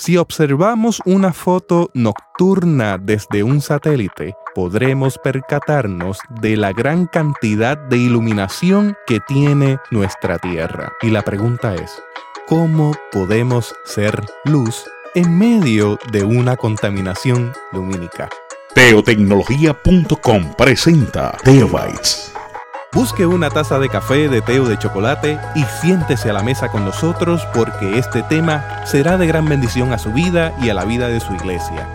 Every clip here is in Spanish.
Si observamos una foto nocturna desde un satélite, podremos percatarnos de la gran cantidad de iluminación que tiene nuestra Tierra. Y la pregunta es, ¿cómo podemos ser luz en medio de una contaminación lumínica? Teotecnología.com presenta Teobytes. Busque una taza de café, de té o de chocolate y siéntese a la mesa con nosotros porque este tema será de gran bendición a su vida y a la vida de su iglesia.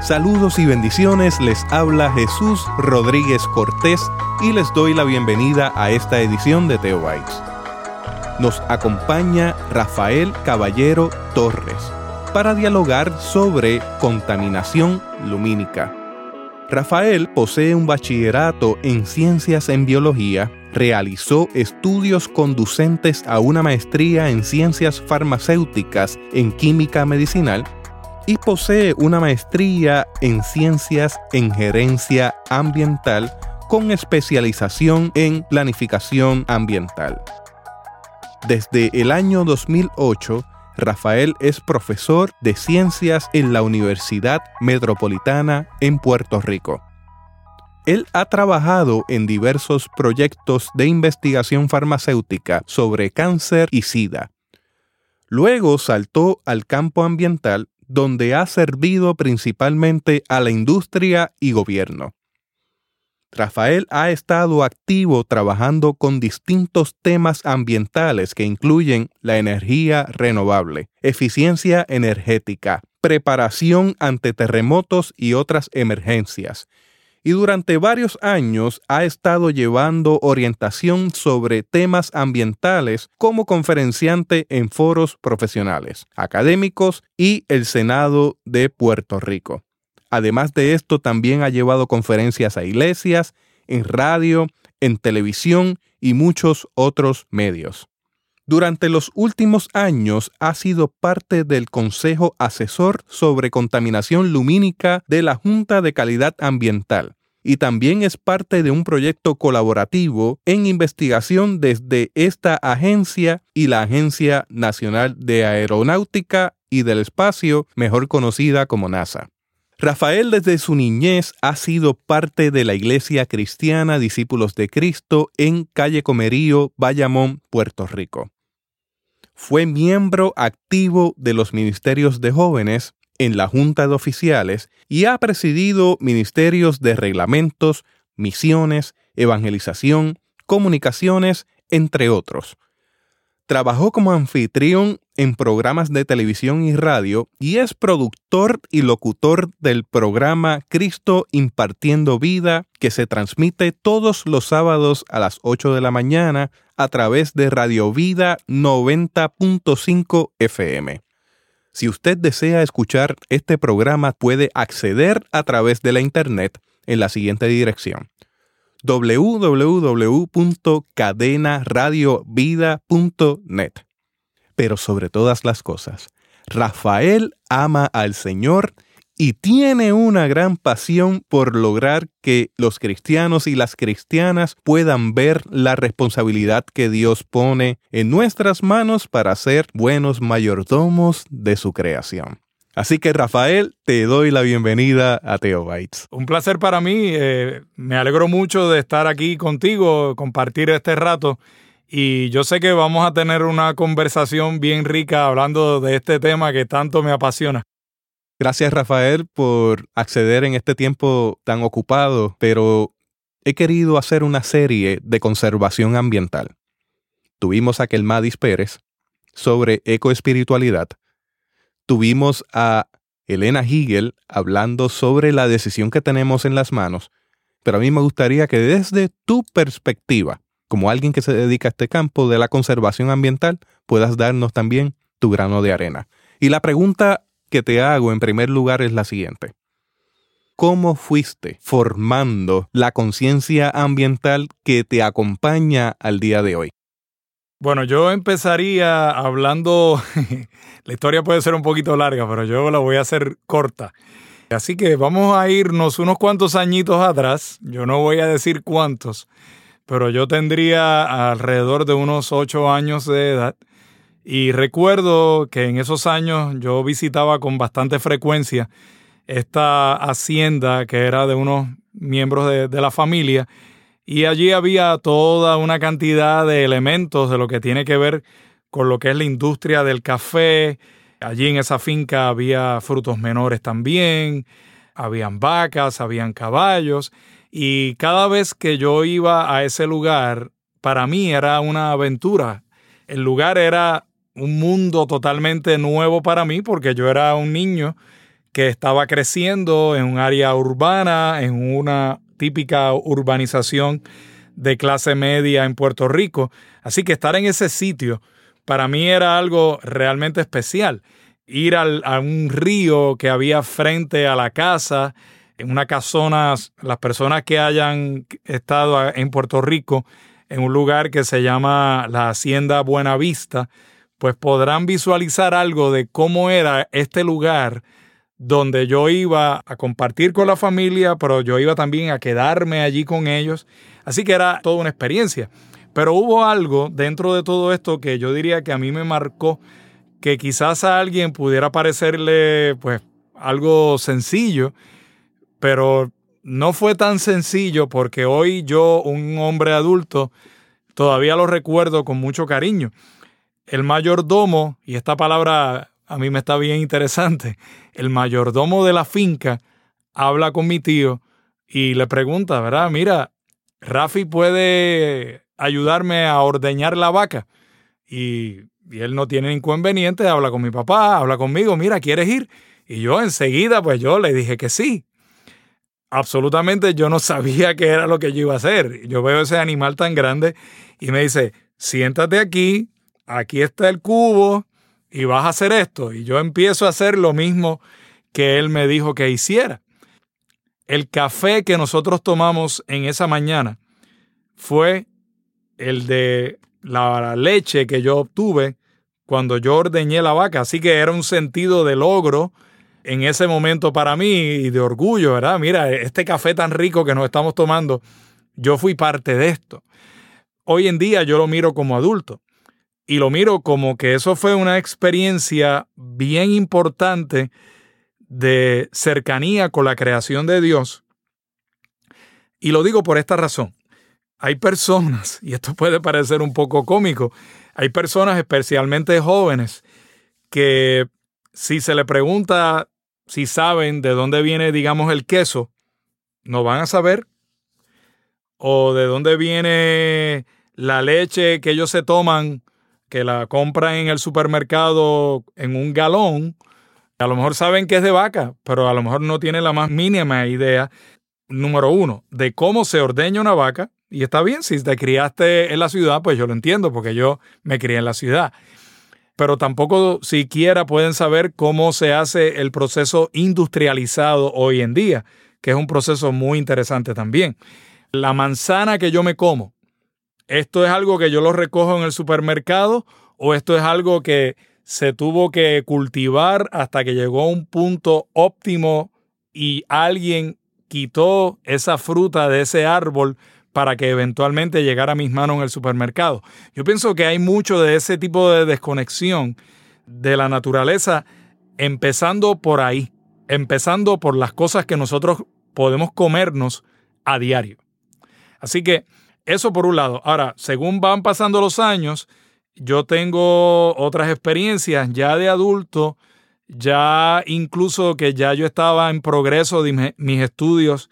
Saludos y bendiciones, les habla Jesús Rodríguez Cortés y les doy la bienvenida a esta edición de Teobytes. Nos acompaña Rafael Caballero Torres para dialogar sobre contaminación lumínica. Rafael posee un bachillerato en ciencias en biología, realizó estudios conducentes a una maestría en ciencias farmacéuticas en química medicinal y posee una maestría en ciencias en gerencia ambiental con especialización en planificación ambiental. Desde el año 2008 Rafael es profesor de ciencias en la Universidad Metropolitana en Puerto Rico. Él ha trabajado en diversos proyectos de investigación farmacéutica sobre cáncer y SIDA. Luego saltó al campo ambiental donde ha servido principalmente a la industria y gobierno. Rafael ha estado activo trabajando con distintos temas ambientales que incluyen la energía renovable, eficiencia energética, preparación ante terremotos y otras emergencias. Y durante varios años ha estado llevando orientación sobre temas ambientales como conferenciante en foros profesionales, académicos y el Senado de Puerto Rico. Además de esto, también ha llevado conferencias a iglesias, en radio, en televisión y muchos otros medios. Durante los últimos años ha sido parte del Consejo Asesor sobre Contaminación Lumínica de la Junta de Calidad Ambiental y también es parte de un proyecto colaborativo en investigación desde esta agencia y la Agencia Nacional de Aeronáutica y del Espacio, mejor conocida como NASA. Rafael desde su niñez ha sido parte de la Iglesia Cristiana Discípulos de Cristo en Calle Comerío, Bayamón, Puerto Rico. Fue miembro activo de los ministerios de jóvenes en la Junta de Oficiales y ha presidido ministerios de reglamentos, misiones, evangelización, comunicaciones, entre otros. Trabajó como anfitrión en programas de televisión y radio y es productor y locutor del programa Cristo Impartiendo Vida que se transmite todos los sábados a las 8 de la mañana a través de Radio Vida 90.5 FM. Si usted desea escuchar este programa puede acceder a través de la internet en la siguiente dirección www.cadenaradiovida.net. Pero sobre todas las cosas, Rafael ama al Señor y tiene una gran pasión por lograr que los cristianos y las cristianas puedan ver la responsabilidad que Dios pone en nuestras manos para ser buenos mayordomos de su creación. Así que Rafael, te doy la bienvenida a Teobytes. Un placer para mí, eh, me alegro mucho de estar aquí contigo, compartir este rato y yo sé que vamos a tener una conversación bien rica hablando de este tema que tanto me apasiona. Gracias Rafael por acceder en este tiempo tan ocupado, pero he querido hacer una serie de conservación ambiental. Tuvimos a Kelmadis Pérez sobre ecoespiritualidad tuvimos a Elena Hegel hablando sobre la decisión que tenemos en las manos, pero a mí me gustaría que desde tu perspectiva, como alguien que se dedica a este campo de la conservación ambiental, puedas darnos también tu grano de arena. Y la pregunta que te hago en primer lugar es la siguiente. ¿Cómo fuiste formando la conciencia ambiental que te acompaña al día de hoy? Bueno, yo empezaría hablando, la historia puede ser un poquito larga, pero yo la voy a hacer corta. Así que vamos a irnos unos cuantos añitos atrás, yo no voy a decir cuántos, pero yo tendría alrededor de unos ocho años de edad Y recuerdo que en esos años yo visitaba con bastante frecuencia esta hacienda que era de unos miembros de, de, la familia y allí había toda una cantidad de elementos de lo que tiene que ver con lo que es la industria del café. Allí en esa finca había frutos menores también, habían vacas, habían caballos y cada vez que yo iba a ese lugar, para mí era una aventura. El lugar era un mundo totalmente nuevo para mí porque yo era un niño que estaba creciendo en un área urbana, en una típica urbanización de clase media en Puerto Rico. Así que estar en ese sitio para mí era algo realmente especial. Ir al, a un río que había frente a la casa, en una casona, las personas que hayan estado en Puerto Rico, en un lugar que se llama la Hacienda Buenavista, pues podrán visualizar algo de cómo era este lugar donde yo iba a compartir con la familia, pero yo iba también a quedarme allí con ellos. Así que era toda una experiencia. Pero hubo algo dentro de todo esto que yo diría que a mí me marcó, que quizás a alguien pudiera parecerle pues algo sencillo, pero no fue tan sencillo porque hoy yo, un hombre adulto, todavía lo recuerdo con mucho cariño el mayordomo, y esta palabra a mí me está bien interesante, el mayordomo de la finca habla con mi tío y le pregunta, ¿verdad? Mira, Rafi puede ayudarme a ordeñar la vaca. Y, él no tiene inconveniente, habla con mi papá, habla conmigo, mira, ¿quieres ir? Y yo enseguida, pues yo le dije que sí. Absolutamente yo no sabía qué era lo que yo iba a hacer. Yo veo ese animal tan grande y me dice, siéntate aquí, aquí está el cubo y vas a hacer esto. Y yo empiezo a hacer lo mismo que él me dijo que hiciera. El café que nosotros tomamos en esa mañana fue el de la leche que yo obtuve cuando yo ordeñé la vaca. Así que era un sentido de logro en ese momento para mí y de orgullo, ¿verdad? Mira, este café tan rico que nos estamos tomando, yo fui parte de esto. Hoy en día yo lo miro como adulto y lo miro como que eso fue una experiencia bien importante de cercanía con la creación de Dios. Y lo digo por esta razón. Hay personas, y esto puede parecer un poco cómico, hay personas especialmente jóvenes que si se le pregunta si saben de dónde viene, digamos, el queso, no van a saber. O de dónde viene la leche que ellos se toman que la compran en el supermercado en un galón, a lo mejor saben que es de vaca, pero a lo mejor no tienen la más mínima idea, número uno, de cómo se ordeña una vaca. Y está bien, si te criaste en la ciudad, pues yo lo entiendo, porque yo me crié en la ciudad. Pero tampoco siquiera pueden saber cómo se hace el proceso industrializado hoy en día, que es un proceso muy interesante también. La manzana que yo me como, ¿Esto es algo que yo lo recojo en el supermercado o esto es algo que se tuvo que cultivar hasta que llegó a un punto óptimo y alguien quitó esa fruta de ese árbol para que eventualmente llegara a mis manos en el supermercado? Yo pienso que hay mucho de ese tipo de desconexión de la naturaleza empezando por ahí, empezando por las cosas que nosotros podemos comernos a diario. Así que eso por un lado. Ahora, según van pasando los años, yo tengo otras experiencias ya de adulto, ya incluso que ya yo estaba en progreso de mis estudios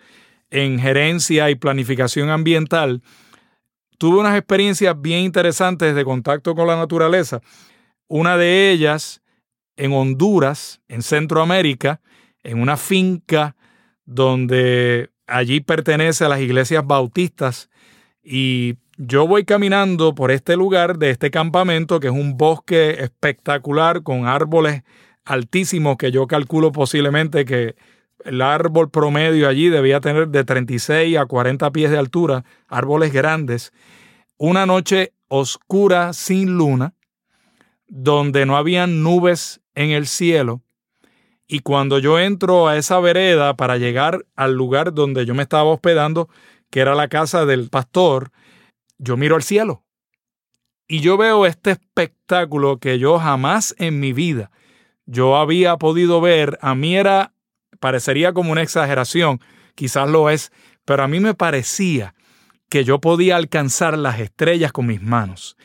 en gerencia y planificación ambiental. Tuve unas experiencias bien interesantes de contacto con la naturaleza. Una de ellas en Honduras, en Centroamérica, en una finca donde allí pertenece a las iglesias bautistas y yo voy caminando por este lugar de este campamento, que es un bosque espectacular con árboles altísimos que yo calculo posiblemente que el árbol promedio allí debía tener de 36 a 40 pies de altura, árboles grandes. Una noche oscura sin luna, donde no habían nubes en el cielo. Y cuando yo entro a esa vereda para llegar al lugar donde yo me estaba hospedando, que era la casa del pastor, yo miro al cielo y yo veo este espectáculo que yo jamás en mi vida yo había podido ver. A mí era, parecería como una exageración, quizás lo es, pero a mí me parecía que yo podía alcanzar las estrellas con mis manos.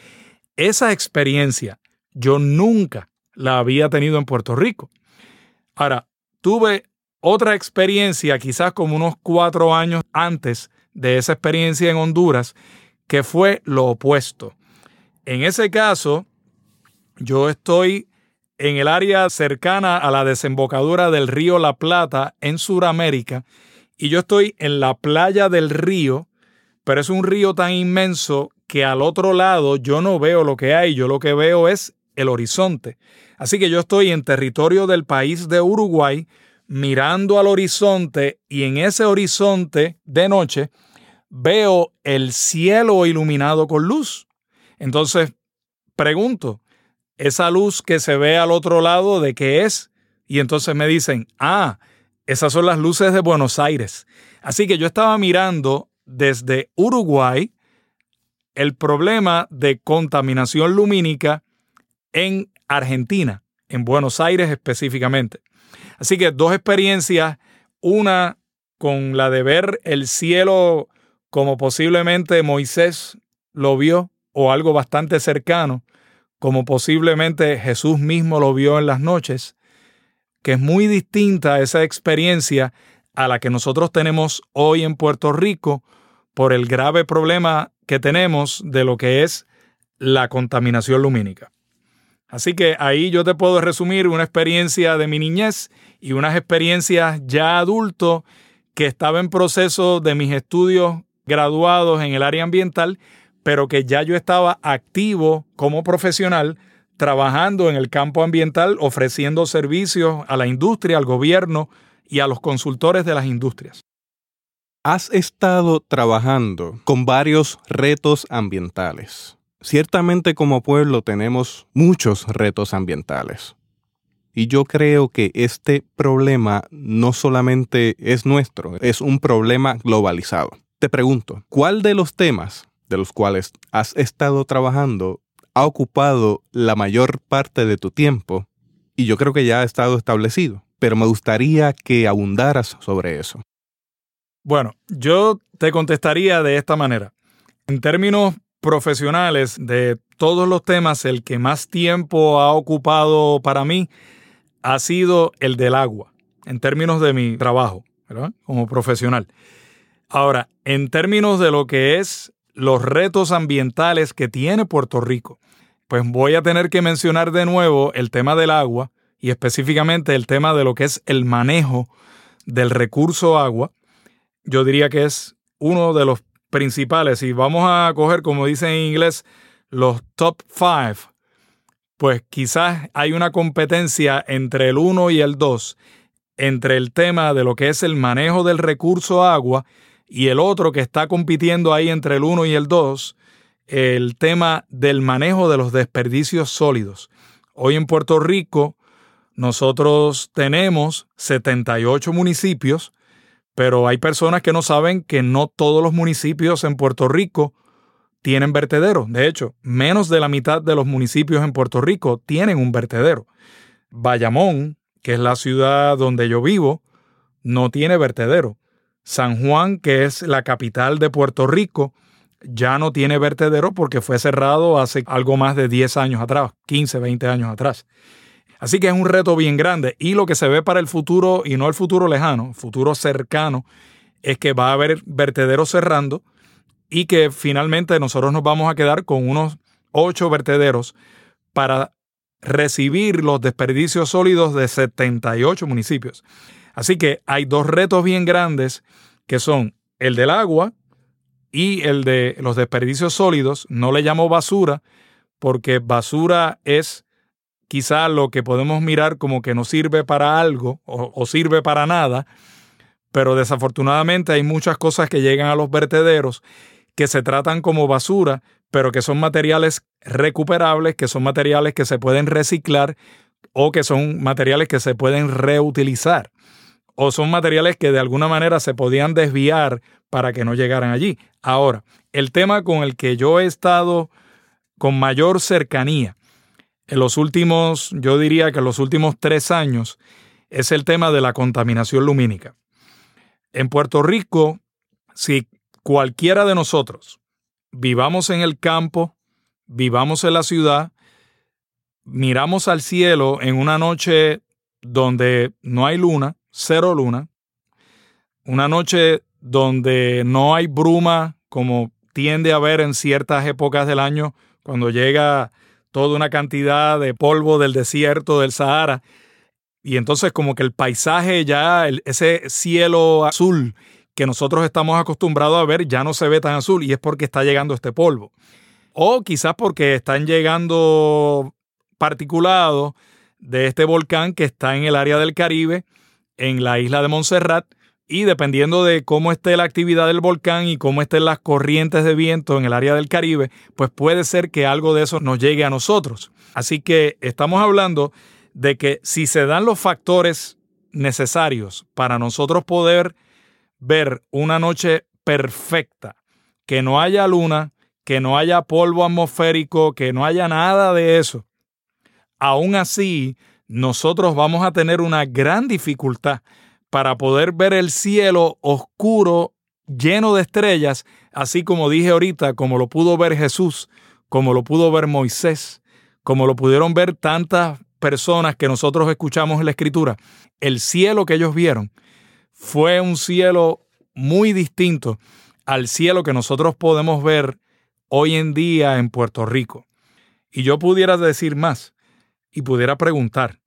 Esa experiencia yo nunca la había tenido en Puerto Rico. Ahora, tuve otra experiencia, quizás como unos cuatro años antes de esa experiencia en Honduras, que fue lo opuesto. En ese caso, yo estoy en el área cercana a la desembocadura del río La Plata en Sudamérica y yo estoy en la playa del río, pero es un río tan inmenso que al otro lado yo no veo lo que hay, yo lo que veo es el horizonte. Así que yo estoy en territorio del país de Uruguay mirando al horizonte y en ese horizonte de noche veo el cielo iluminado con luz. Entonces, pregunto, esa luz que se ve al otro lado, ¿de qué es? Y entonces me dicen, ah, esas son las luces de Buenos Aires. Así que yo estaba mirando desde Uruguay el problema de contaminación lumínica en Argentina, en Buenos Aires específicamente. Así que dos experiencias, una con la de ver el cielo como posiblemente Moisés lo vio o algo bastante cercano, como posiblemente Jesús mismo lo vio en las noches, que es muy distinta esa experiencia a la que nosotros tenemos hoy en Puerto Rico por el grave problema que tenemos de lo que es la contaminación lumínica. Así que ahí yo te puedo resumir una experiencia de mi niñez y unas experiencias ya adulto que estaba en proceso de mis estudios graduados en el área ambiental pero que ya yo estaba activo como profesional trabajando en el campo ambiental, ofreciendo servicios a la industria, al gobierno y a los consultores de las industrias. Has estado trabajando con varios retos ambientales. Ciertamente como pueblo tenemos muchos retos ambientales. Y yo creo que este problema no solamente es nuestro, es un problema globalizado. Te pregunto, ¿cuál de los temas de los cuales has estado trabajando ha ocupado la mayor parte de tu tiempo y yo creo que ya ha estado establecido, pero me gustaría que abundaras sobre eso. Bueno, yo te contestaría de esta manera. En términos profesionales de todos los temas, el que más tiempo ha ocupado para mí ha sido el del agua, en términos de mi trabajo, ¿verdad? Como profesional. Ahora, en términos de lo que es los retos ambientales que tiene Puerto Rico, pues voy a tener que mencionar de nuevo el tema del agua y específicamente el tema de lo que es el manejo del recurso agua. Yo diría que es uno de los principales. Y vamos a coger, como dice en inglés, los top five. Pues quizás hay una competencia entre el 1 y el 2, entre el tema de lo que es el manejo del recurso agua y el otro que está compitiendo ahí entre el 1 y el 2, el tema del manejo de los desperdicios sólidos. Hoy en Puerto Rico nosotros tenemos 78 municipios, pero hay personas que no saben que no todos los municipios en Puerto Rico tienen vertedero. De hecho, menos de la mitad de los municipios en Puerto Rico tienen un vertedero. Bayamón, que es la ciudad donde yo vivo, no tiene vertedero. San Juan, que es la capital de Puerto Rico, ya no tiene vertedero porque fue cerrado hace algo más de 10 años atrás, 15, 20 años atrás. Así que es un reto bien grande y lo que se ve para el futuro, y no el futuro lejano, futuro cercano, es que va a haber vertederos cerrando y que finalmente nosotros nos vamos a quedar con unos 8 vertederos para recibir los desperdicios sólidos de 78 municipios. Así que hay dos retos bien grandes que son el del agua y el de los desperdicios sólidos. No le llamo basura porque basura es quizá lo que podemos mirar como que no sirve para algo o, sirve para nada, pero desafortunadamente hay muchas cosas que llegan a los vertederos que se tratan como basura, pero que son materiales recuperables, que son materiales que se pueden reciclar o que son materiales que se pueden reutilizar o son materiales que de alguna manera se podían desviar para que no llegaran allí. Ahora, el tema con el que yo he estado con mayor cercanía en los últimos, yo diría que en los últimos tres años, es el tema de la contaminación lumínica. En Puerto Rico, si cualquiera de nosotros vivamos en el campo, vivamos en la ciudad, miramos al cielo en una noche donde no hay luna, cero luna, una noche donde no hay bruma como tiende a haber en ciertas épocas del año, cuando llega toda una cantidad de polvo del desierto del Sahara, y entonces como que el paisaje ya, ese cielo azul que nosotros estamos acostumbrados a ver ya no se ve tan azul y es porque está llegando este polvo. O quizás porque están llegando particulados de este volcán que está en el área del Caribe, en la isla de Montserrat, y dependiendo de cómo esté la actividad del volcán y cómo estén las corrientes de viento en el área del Caribe, pues puede ser que algo de eso nos llegue a nosotros. Así que estamos hablando de que si se dan los factores necesarios para nosotros poder ver una noche perfecta, que no haya luna, que no haya polvo atmosférico, que no haya nada de eso, aún así nosotros vamos a tener una gran dificultad para poder ver el cielo oscuro, lleno de estrellas, así como dije ahorita, como lo pudo ver Jesús, como lo pudo ver Moisés, como lo pudieron ver tantas personas que nosotros escuchamos en la escritura. El cielo que ellos vieron fue un cielo muy distinto al cielo que nosotros podemos ver hoy en día en Puerto Rico. Y yo pudiera decir más y pudiera preguntar,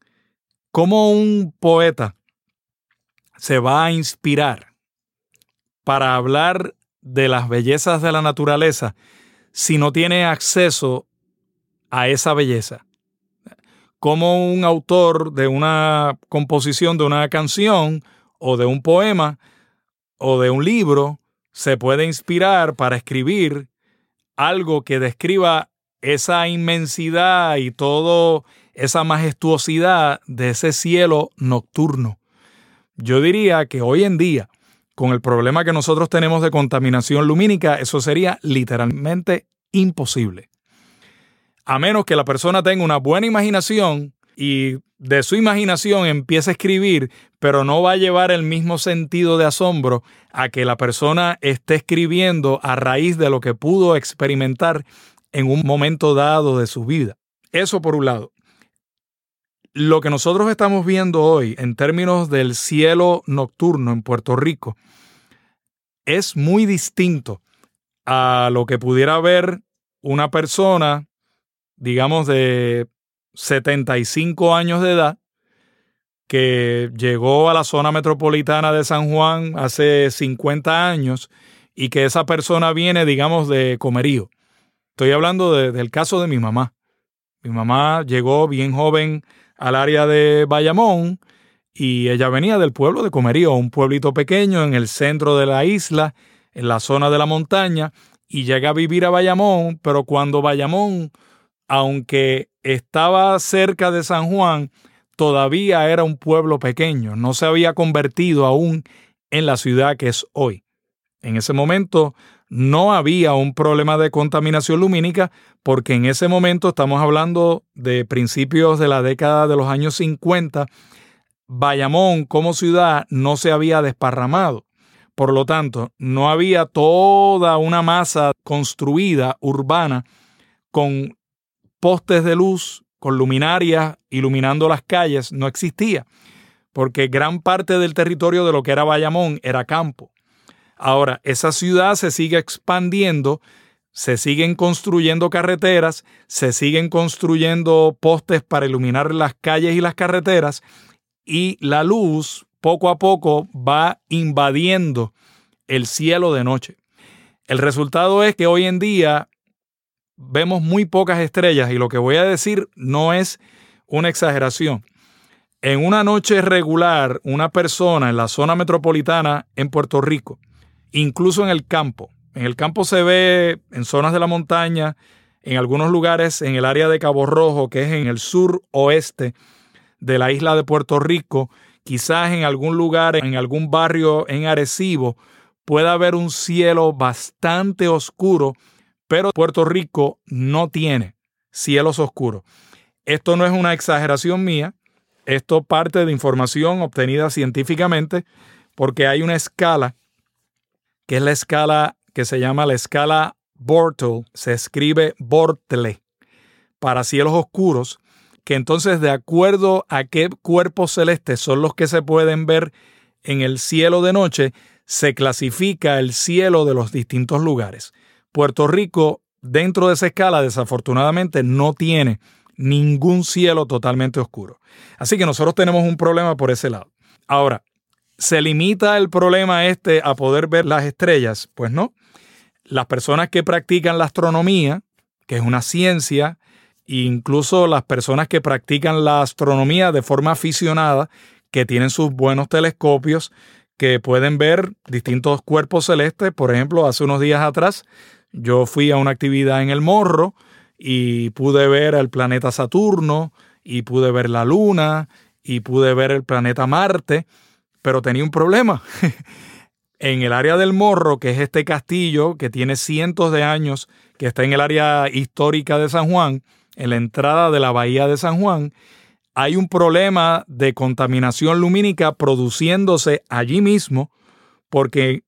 ¿cómo un poeta se va a inspirar para hablar de las bellezas de la naturaleza si no tiene acceso a esa belleza? ¿Cómo un autor de una composición de una canción o de un poema o de un libro se puede inspirar para escribir algo que describa esa inmensidad y toda esa majestuosidad de ese cielo nocturno. Yo diría que hoy en día, con el problema que nosotros tenemos de contaminación lumínica, eso sería literalmente imposible. A menos que la persona tenga una buena imaginación y de su imaginación empiece a escribir, pero no va a llevar el mismo sentido de asombro a que la persona esté escribiendo a raíz de lo que pudo experimentar en un momento dado de su vida. Eso por un lado. Lo que nosotros estamos viendo hoy en términos del cielo nocturno en Puerto Rico es muy distinto a lo que pudiera ver una persona, digamos, de 75 años de edad que llegó a la zona metropolitana de San Juan hace 50 años y que esa persona viene, digamos, de Comerío. Estoy hablando del caso de mi mamá. Mi mamá llegó bien joven al área de Bayamón y ella venía del pueblo de Comerío, un pueblito pequeño en el centro de la isla, en la zona de la montaña, y llega a vivir a Bayamón, pero cuando Bayamón, aunque estaba cerca de San Juan, todavía era un pueblo pequeño, no se había convertido aún en la ciudad que es hoy. En ese momento no había un problema de contaminación lumínica porque en ese momento estamos hablando de principios de la década de los años 50, Bayamón como ciudad no se había desparramado. Por lo tanto, no había toda una masa construida urbana con postes de luz, con luminarias iluminando las calles, no existía, porque gran parte del territorio de lo que era Bayamón era campo. Ahora, esa ciudad se sigue expandiendo, se siguen construyendo carreteras, se siguen construyendo postes para iluminar las calles y las carreteras, y la luz poco a poco va invadiendo el cielo de noche. El resultado es que hoy en día vemos muy pocas estrellas y lo que voy a decir no es una exageración. En una noche regular, una persona en la zona metropolitana en Puerto Rico incluso en el campo. En el campo se ve en zonas de la montaña, en algunos lugares en el área de Cabo Rojo, que es en el sur oeste de la isla de Puerto Rico, quizás en algún lugar, en algún barrio en Arecibo, pueda haber un cielo bastante oscuro, pero Puerto Rico no tiene cielos oscuros. Esto no es una exageración mía, esto parte de información obtenida científicamente porque hay una escala que es la escala que se llama la escala Bortle, se escribe Bortle, para cielos oscuros, que entonces de acuerdo a qué cuerpos celestes son los que se pueden ver en el cielo de noche, se clasifica el cielo de los distintos lugares. Puerto Rico, dentro de esa escala, desafortunadamente no tiene ningún cielo totalmente oscuro. Así que nosotros tenemos un problema por ese lado. Ahora, ¿se limita el problema este a poder ver las estrellas? Pues no. Las personas que practican la astronomía, que es una ciencia, incluso las personas que practican la astronomía de forma aficionada, que tienen sus buenos telescopios, que pueden ver distintos cuerpos celestes. Por ejemplo, hace unos días atrás yo fui a una actividad en el Morro y pude ver el planeta Saturno y pude ver la Luna y pude ver el planeta Marte, pero tenía un problema. en el área del Morro, que es este castillo que tiene cientos de años, que está en el área histórica de San Juan, en la entrada de la bahía de San Juan, hay un problema de contaminación lumínica produciéndose allí mismo, porque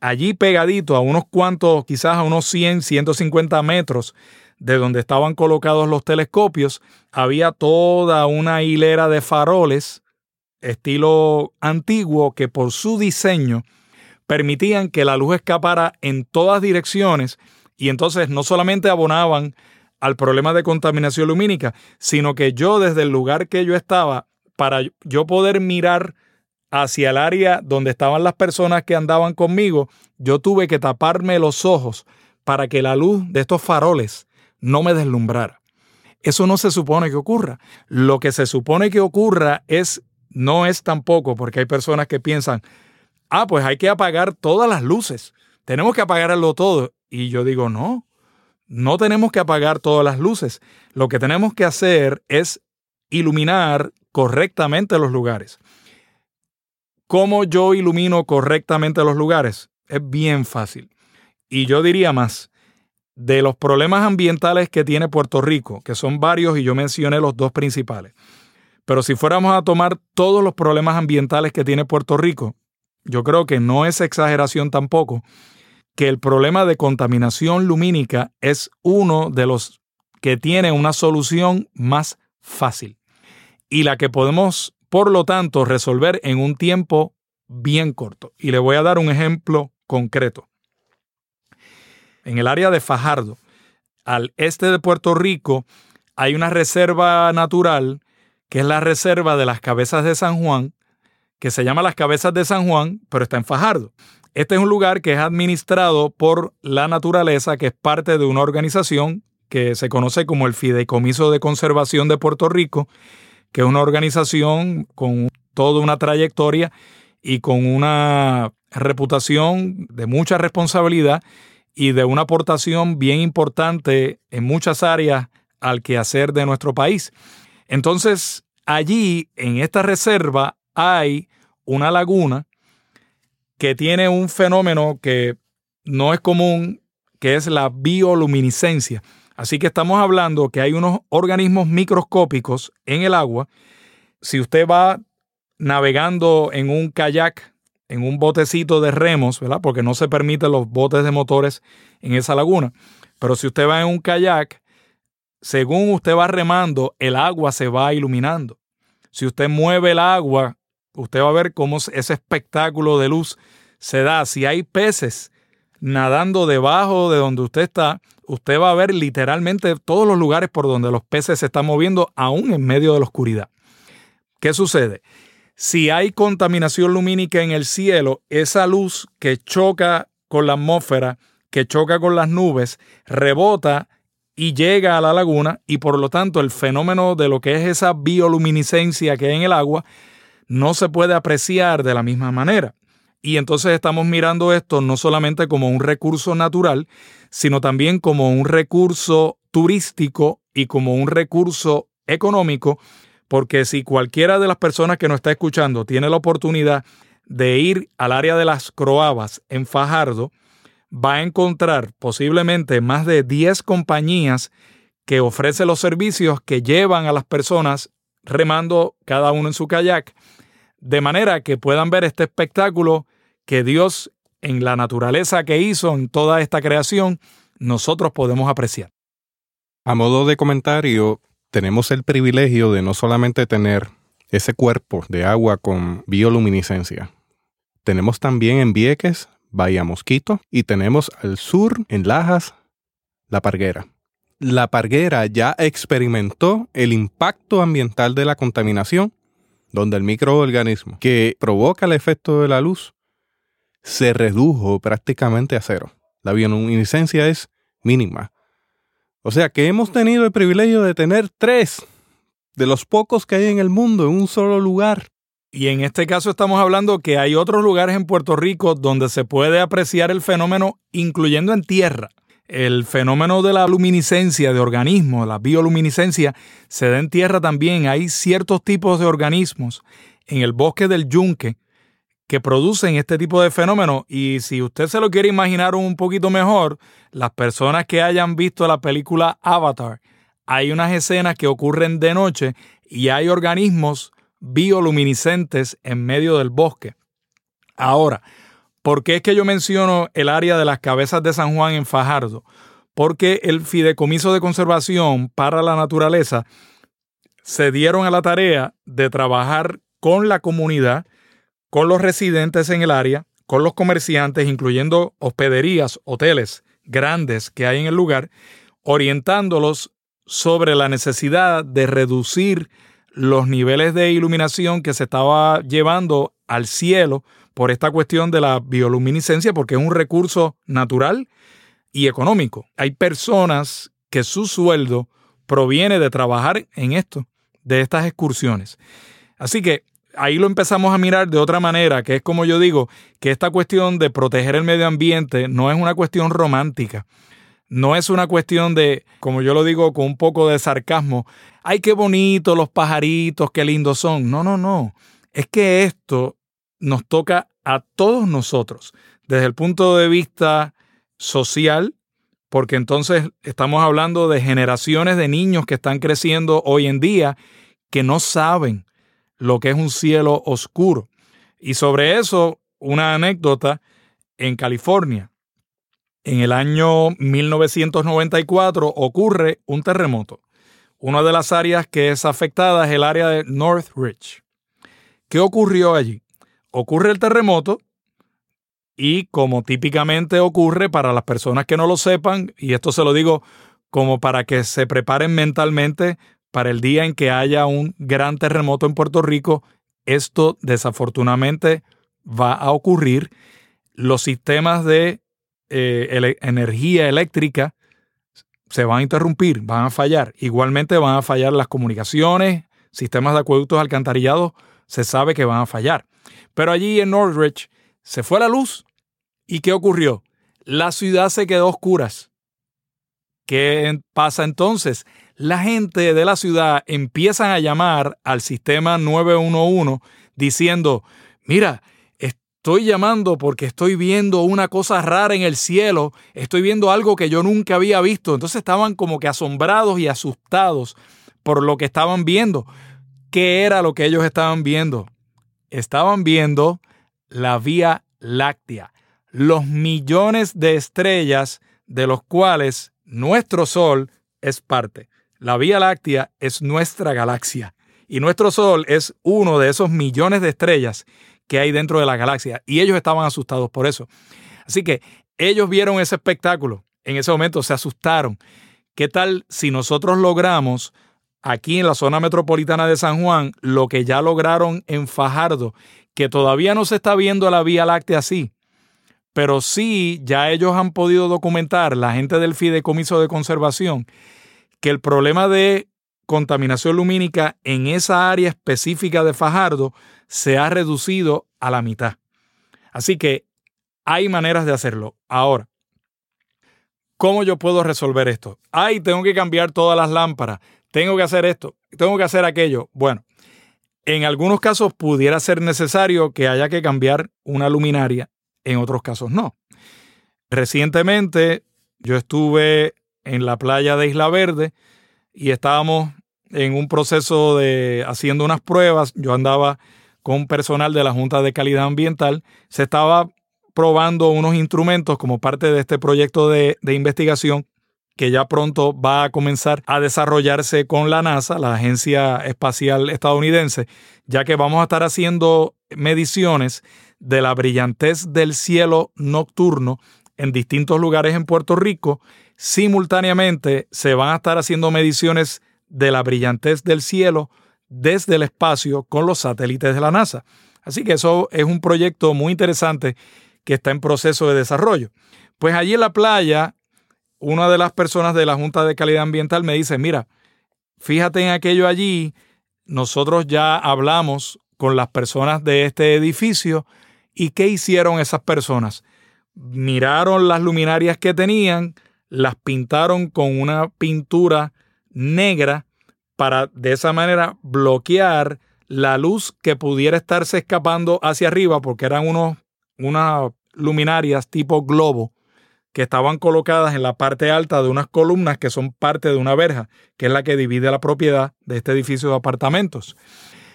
allí pegadito a unos cuantos, quizás a unos 100, 150 metros de donde estaban colocados los telescopios, había toda una hilera de faroles estilo antiguo que por su diseño permitían que la luz escapara en todas direcciones y entonces no solamente abonaban al problema de contaminación lumínica, sino que yo desde el lugar que yo estaba, para yo poder mirar hacia el área donde estaban las personas que andaban conmigo, yo tuve que taparme los ojos para que la luz de estos faroles no me deslumbrara. Eso no se supone que ocurra. Lo que se supone que ocurra es, no es tampoco, porque hay personas que piensan, ah, pues hay que apagar todas las luces, tenemos que apagarlo todo. Y yo digo, no, no tenemos que apagar todas las luces. Lo que tenemos que hacer es iluminar correctamente los lugares. ¿Cómo yo ilumino correctamente los lugares? Es bien fácil. Y yo diría más, de los problemas ambientales que tiene Puerto Rico, que son varios y yo mencioné los dos principales, pero si fuéramos a tomar todos los problemas ambientales que tiene Puerto Rico, yo creo que no es exageración tampoco que el problema de contaminación lumínica es uno de los que tiene una solución más fácil y la que podemos, por lo tanto, resolver en un tiempo bien corto. Y le voy a dar un ejemplo concreto. En el área de Fajardo, al este de Puerto Rico, hay una reserva natural que es la reserva de las cabezas de San Juan, que se llama las cabezas de San Juan, pero está en Fajardo. Este es un lugar que es administrado por la naturaleza, que es parte de una organización que se conoce como el Fideicomiso de Conservación de Puerto Rico, que es una organización con toda una trayectoria y con una reputación de mucha responsabilidad y de una aportación bien importante en muchas áreas al quehacer de nuestro país. Entonces, allí, en esta reserva, hay una laguna que tiene un fenómeno que no es común, que es la bioluminiscencia. Así que estamos hablando que hay unos organismos microscópicos en el agua. Si usted va navegando en un kayak, en un botecito de remos, ¿verdad? Porque no se permiten los botes de motores en esa laguna. Pero si usted va en un kayak, según usted va remando, el agua se va iluminando. Si usted mueve el agua usted va a ver cómo ese espectáculo de luz se da. Si hay peces nadando debajo de donde usted está, usted va a ver literalmente todos los lugares por donde los peces se están moviendo, aún en medio de la oscuridad. ¿Qué sucede? Si hay contaminación lumínica en el cielo, esa luz que choca con la atmósfera, que choca con las nubes, rebota y llega a la laguna y por lo tanto el fenómeno de lo que es esa bioluminiscencia que hay en el agua no se puede apreciar de la misma manera. Y entonces estamos mirando esto no solamente como un recurso natural, sino también como un recurso turístico y como un recurso económico, porque si cualquiera de las personas que nos está escuchando tiene la oportunidad de ir al área de las Croabas en Fajardo, va a encontrar posiblemente más de 10 compañías que ofrecen los servicios que llevan a las personas remando cada uno en su kayak, de manera que puedan ver este espectáculo que Dios en la naturaleza que hizo, en toda esta creación, nosotros podemos apreciar. A modo de comentario, tenemos el privilegio de no solamente tener ese cuerpo de agua con bioluminiscencia, tenemos también en Vieques, Bahía Mosquito, y tenemos al sur, en Lajas, La Parguera. La Parguera ya experimentó el impacto ambiental de la contaminación, donde el microorganismo que provoca el efecto de la luz se redujo prácticamente a cero. La bioluminiscencia es mínima. O sea que hemos tenido el privilegio de tener tres de los pocos que hay en el mundo en un solo lugar. Y en este caso estamos hablando que hay otros lugares en Puerto Rico donde se puede apreciar el fenómeno, incluyendo en tierra. El fenómeno de la luminiscencia de organismos, la bioluminiscencia, se da en tierra también. Hay ciertos tipos de organismos en el bosque del yunque que producen este tipo de fenómeno. Y si usted se lo quiere imaginar un poquito mejor, las personas que hayan visto la película Avatar, hay unas escenas que ocurren de noche y hay organismos bioluminiscentes en medio del bosque. Ahora, ¿por qué es que yo menciono el área de las cabezas de San Juan en Fajardo? Porque el Fideicomiso de Conservación para la Naturaleza se dieron a la tarea de trabajar con la comunidad con los residentes en el área, con los comerciantes, incluyendo hospederías, hoteles grandes que hay en el lugar, orientándolos sobre la necesidad de reducir los niveles de iluminación que se estaba llevando al cielo por esta cuestión de la bioluminiscencia, porque es un recurso natural y económico. Hay personas que su sueldo proviene de trabajar en esto, de estas excursiones. Así que ahí lo empezamos a mirar de otra manera, que es como yo digo, que esta cuestión de proteger el medio ambiente no es una cuestión romántica. No es una cuestión de, como yo lo digo con un poco de sarcasmo, ay, qué bonito los pajaritos, qué lindos son. No, no, no. Es que esto nos toca a todos nosotros, desde el punto de vista social, porque entonces estamos hablando de generaciones de niños que están creciendo hoy en día que no saben lo que es un cielo oscuro. Y sobre eso, una anécdota en California. En el año 1994 ocurre un terremoto. Una de las áreas que es afectada es el área de Northridge. ¿Qué ocurrió allí? Ocurre el terremoto y como típicamente ocurre para las personas que no lo sepan, y esto se lo digo como para que se preparen mentalmente para el día en que haya un gran terremoto en Puerto Rico, esto desafortunadamente va a ocurrir. Los sistemas de eh, energía eléctrica se van a interrumpir, van a fallar. Igualmente van a fallar las comunicaciones, sistemas de acueductos alcantarillados, se sabe que van a fallar. Pero allí en Northridge se fue la luz. ¿Y qué ocurrió? La ciudad se quedó oscuras. ¿Qué pasa entonces? la gente de la ciudad empiezan a llamar al sistema 911 diciendo, mira, estoy llamando porque estoy viendo una cosa rara en el cielo, estoy viendo algo que yo nunca había visto. Entonces estaban como que asombrados y asustados por lo que estaban viendo. ¿Qué era lo que ellos estaban viendo? Estaban viendo la Vía Láctea, los millones de estrellas de los cuales nuestro Sol es parte. La Vía Láctea es nuestra galaxia y nuestro Sol es uno de esos millones de estrellas que hay dentro de la galaxia y ellos estaban asustados por eso. Así que ellos vieron ese espectáculo, en ese momento se asustaron. ¿Qué tal si nosotros logramos aquí en la zona metropolitana de San Juan lo que ya lograron en Fajardo, que todavía no se está viendo la Vía Láctea así? Pero sí, ya ellos han podido documentar, la gente del Fideicomiso de Conservación, que el problema de contaminación lumínica en esa área específica de Fajardo se ha reducido a la mitad. Así que hay maneras de hacerlo. Ahora, ¿cómo yo puedo resolver esto? Ay, tengo que cambiar todas las lámparas, tengo que hacer esto, tengo que hacer aquello. Bueno, en algunos casos pudiera ser necesario que haya que cambiar una luminaria, en otros casos no. Recientemente yo estuve en la playa de Isla Verde y estábamos en un proceso de haciendo unas pruebas. Yo andaba con personal de la Junta de Calidad Ambiental. Se estaba probando unos instrumentos como parte de este proyecto de, de investigación que ya pronto va a comenzar a desarrollarse con la NASA, la Agencia Espacial Estadounidense, ya que vamos a estar haciendo mediciones de la brillantez del cielo nocturno en distintos lugares en Puerto Rico. Simultáneamente se van a estar haciendo mediciones de la brillantez del cielo desde el espacio con los satélites de la NASA. Así que eso es un proyecto muy interesante que está en proceso de desarrollo. Pues allí en la playa, una de las personas de la Junta de Calidad Ambiental me dice, mira, fíjate en aquello allí, nosotros ya hablamos con las personas de este edificio y ¿qué hicieron esas personas? Miraron las luminarias que tenían, las pintaron con una pintura negra para de esa manera bloquear la luz que pudiera estarse escapando hacia arriba porque eran unos, unas luminarias tipo globo que estaban colocadas en la parte alta de unas columnas que son parte de una verja, que es la que divide la propiedad de este edificio de apartamentos.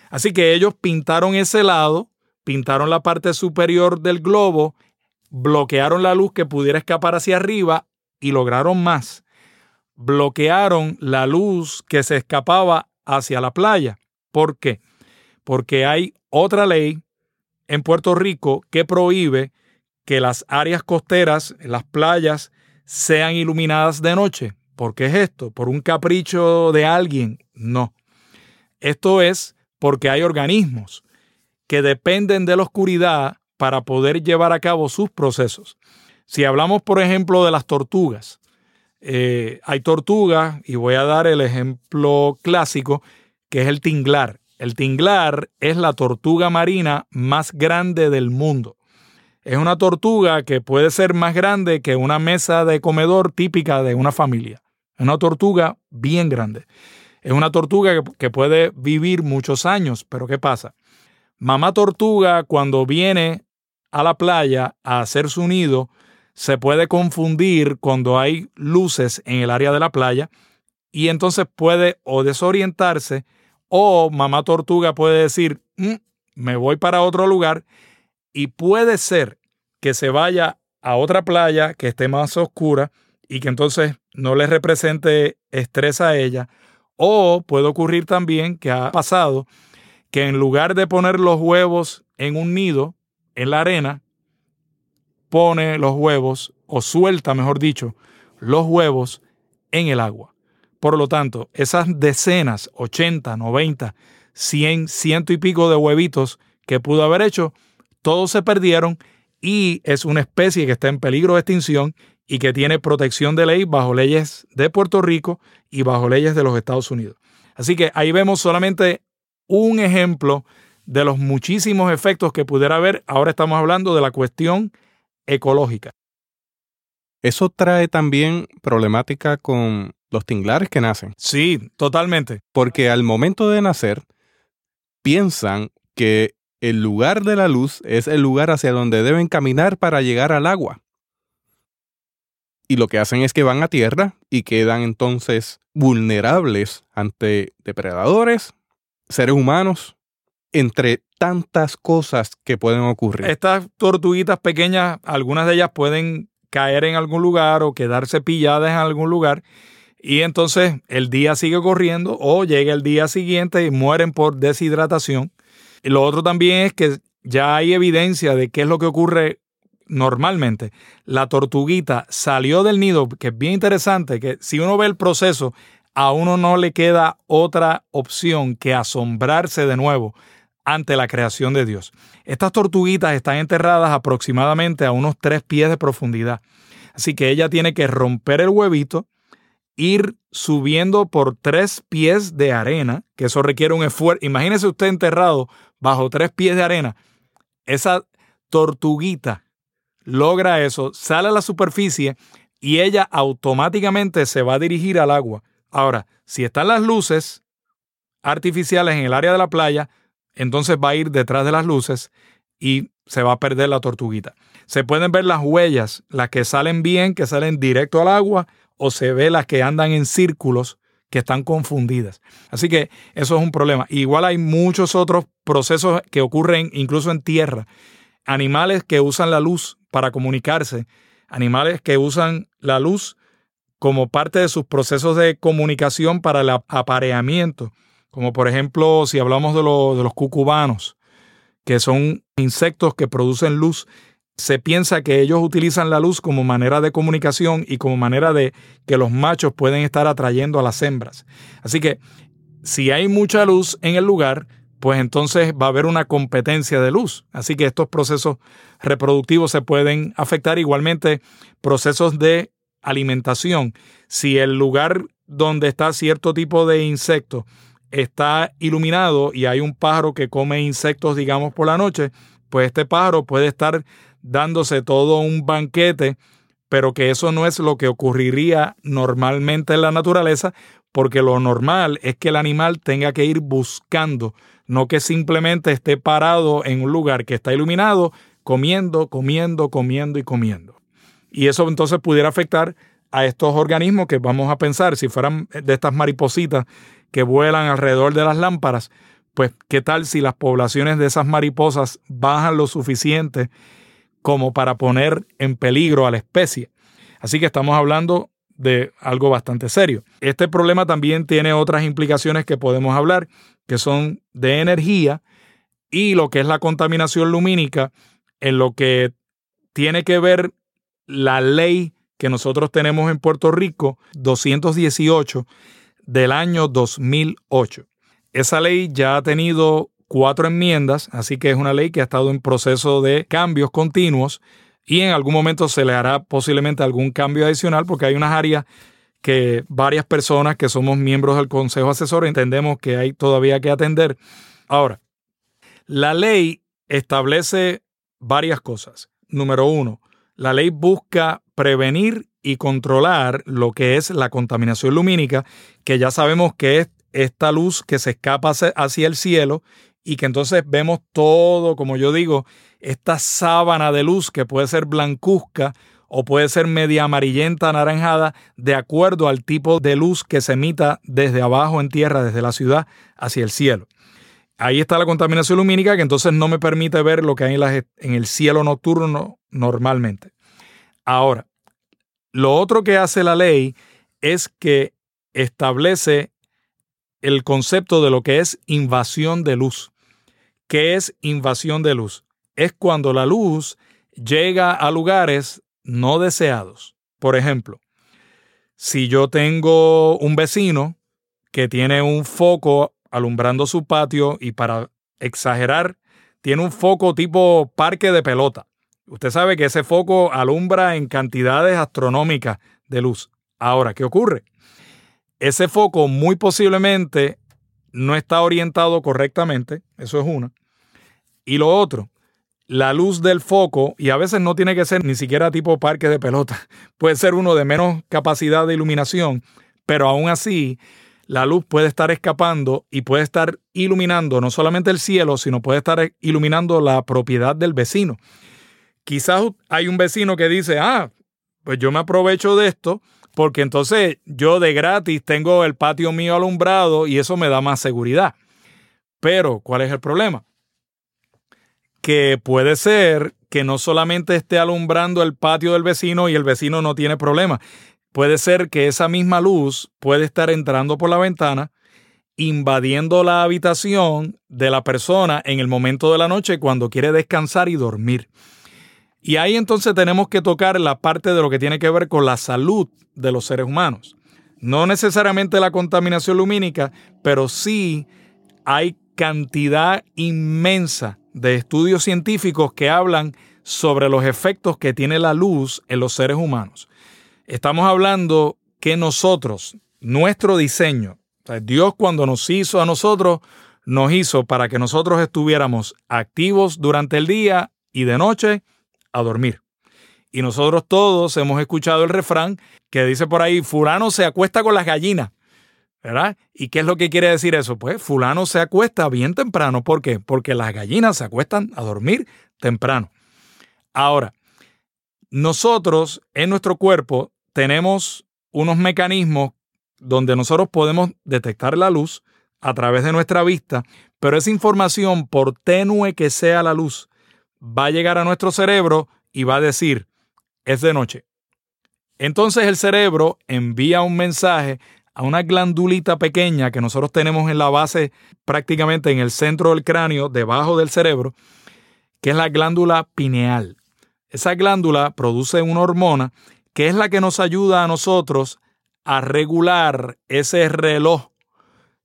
Así que ellos pintaron ese lado, pintaron la parte superior del globo, bloquearon la luz que pudiera escapar hacia arriba y lograron más bloquearon la luz que se escapaba hacia la playa. ¿Por qué? Porque hay otra ley en Puerto Rico que prohíbe que las áreas costeras, las playas, sean iluminadas de noche. ¿Por qué es esto? ¿Por un capricho de alguien? No. Esto es porque hay organismos que dependen de la oscuridad para poder llevar a cabo sus procesos. Si hablamos, por ejemplo, de las tortugas, eh, hay tortugas, y voy a dar el ejemplo clásico, que es el tinglar. El tinglar es la tortuga marina más grande del mundo. Es una tortuga que puede ser más grande que una mesa de comedor típica de una familia. Es una tortuga bien grande. Es una tortuga que puede vivir muchos años, pero ¿qué pasa? Mamá tortuga cuando viene a la playa a hacer su nido, se puede confundir cuando hay luces en el área de la playa y entonces puede o desorientarse o mamá tortuga puede decir, mm, me voy para otro lugar y puede ser que se vaya a otra playa que esté más oscura y que entonces no le represente estrés a ella. O puede ocurrir también que ha pasado que en lugar de poner los huevos en un nido, en la arena, pone los huevos, o suelta, mejor dicho, los huevos en el agua. Por lo tanto, esas decenas, 80, 90, 100, ciento y pico de huevitos que pudo haber hecho, todos se perdieron y es una especie que está en peligro de extinción y que tiene protección de ley bajo leyes de Puerto Rico y bajo leyes de los Estados Unidos. Así que ahí vemos solamente un ejemplo de los muchísimos efectos que pudiera haber. Ahora estamos hablando de la cuestión ecológica. Eso trae también problemática con los tinglares que nacen. Sí, totalmente. Porque al momento de nacer, piensan que el lugar de la luz es el lugar hacia donde deben caminar para llegar al agua. Y lo que hacen es que van a tierra y quedan entonces vulnerables ante depredadores, seres humanos, entre tantas cosas que pueden ocurrir. Estas tortuguitas pequeñas, algunas de ellas pueden caer en algún lugar o quedarse pilladas en algún lugar y entonces el día sigue corriendo o llega el día siguiente y mueren por deshidratación. Lo otro también es que ya hay evidencia de qué es lo que ocurre normalmente. La tortuguita salió del nido, que es bien interesante, que si uno ve el proceso, a uno no le queda otra opción que asombrarse de nuevo ante la creación de Dios. Estas tortuguitas están enterradas aproximadamente a unos tres pies de profundidad. Así que ella tiene que romper el huevito, ir subiendo por tres pies de arena, que eso requiere un esfuerzo. Imagínese usted enterrado bajo tres pies de arena. Esa tortuguita logra eso, sale a la superficie y ella automáticamente se va a dirigir al agua. Ahora, si están las luces artificiales en el área de la playa, entonces va a ir detrás de las luces y se va a perder la tortuguita. Se pueden ver las huellas, las que salen bien, que salen directo al agua, o se ve las que andan en círculos que están confundidas. Así que eso es un problema. Igual hay muchos otros procesos que ocurren incluso en tierra. Animales que usan la luz para comunicarse, animales que usan la luz como parte de sus procesos de comunicación para el apareamiento, como por ejemplo si hablamos de, de los cucubanos, que son insectos que producen luz se piensa que ellos utilizan la luz como manera de comunicación y como manera de que los machos pueden estar atrayendo a las hembras. Así que si hay mucha luz en el lugar, pues entonces va a haber una competencia de luz. Así que estos procesos reproductivos se pueden afectar igualmente procesos de alimentación. Si el lugar donde está cierto tipo de insecto está iluminado y hay un pájaro que come insectos, digamos, por la noche, pues este pájaro puede estar dándose todo un banquete, pero que eso no es lo que ocurriría normalmente en la naturaleza, porque lo normal es que el animal tenga que ir buscando, no que simplemente esté parado en un lugar que está iluminado, comiendo, comiendo, comiendo y comiendo. Y eso entonces pudiera afectar a estos organismos que vamos a pensar, si fueran de estas maripositas que vuelan alrededor de las lámparas, pues qué tal si las poblaciones de esas mariposas bajan lo suficiente como para poner en peligro a la especie. Así que estamos hablando de algo bastante serio. Este problema también tiene otras implicaciones que podemos hablar, que son de energía y lo que es la contaminación lumínica, en lo que tiene que ver la ley que nosotros tenemos en Puerto Rico, 218 del año 2008. Esa ley ya ha tenido cuatro enmiendas, así que es una ley que ha estado en proceso de cambios continuos y en algún momento se le hará posiblemente algún cambio adicional porque hay unas áreas que varias personas que somos miembros del Consejo Asesor entendemos que hay todavía que atender. Ahora, la ley establece varias cosas. Número uno, la ley busca prevenir y controlar lo que es la contaminación lumínica, que ya sabemos que es esta luz que se escapa hacia el cielo y que entonces vemos todo, como yo digo, esta sábana de luz que puede ser blancuzca o puede ser media amarillenta, anaranjada, de acuerdo al tipo de luz que se emita desde abajo en tierra, desde la ciudad hacia el cielo. Ahí está la contaminación lumínica que entonces no me permite ver lo que hay en, en el cielo nocturno normalmente. Ahora, lo otro que hace la ley es que establece el concepto de lo que es invasión de luz. ¿Qué es invasión de luz? Es cuando la luz llega a lugares no deseados. Por ejemplo, si yo tengo un vecino que tiene un foco alumbrando su patio y para exagerar, tiene un foco tipo parque de pelota. Usted sabe que ese foco alumbra en cantidades astronómicas de luz. Ahora, ¿qué ocurre? Ese foco muy posiblemente no está orientado correctamente, eso es una. Y lo otro, la luz del foco, y a veces no tiene que ser ni siquiera tipo parque de pelota, puede ser uno de menos capacidad de iluminación, pero aún así la luz puede estar escapando y puede estar iluminando no solamente el cielo, sino puede estar iluminando la propiedad del vecino. Quizás hay un vecino que dice, ah, pues yo me aprovecho de esto porque entonces yo de gratis tengo el patio mío alumbrado y eso me da más seguridad. Pero, ¿cuál es el problema? Que puede ser que no solamente esté alumbrando el patio del vecino y el vecino no tiene problema. Puede ser que esa misma luz puede estar entrando por la ventana, invadiendo la habitación de la persona en el momento de la noche cuando quiere descansar y dormir. Y ahí entonces tenemos que tocar la parte de lo que tiene que ver con la salud de los seres humanos. No necesariamente la contaminación lumínica, pero sí hay cantidad inmensa de estudios científicos que hablan sobre los efectos que tiene la luz en los seres humanos. Estamos hablando que nosotros, nuestro diseño, Dios cuando nos hizo a nosotros, nos hizo para que nosotros estuviéramos activos durante el día y de noche a dormir. Y nosotros todos hemos escuchado el refrán que dice por ahí, Furano se acuesta con las gallinas. ¿Verdad? ¿Y qué es lo que quiere decir eso? Pues fulano se acuesta bien temprano. ¿Por qué? Porque las gallinas se acuestan a dormir temprano. Ahora, nosotros en nuestro cuerpo tenemos unos mecanismos donde nosotros podemos detectar la luz a través de nuestra vista, pero esa información, por tenue que sea la luz, va a llegar a nuestro cerebro y va a decir, es de noche. Entonces el cerebro envía un mensaje a una glandulita pequeña que nosotros tenemos en la base, prácticamente en el centro del cráneo, debajo del cerebro, que es la glándula pineal. Esa glándula produce una hormona que es la que nos ayuda a nosotros a regular ese reloj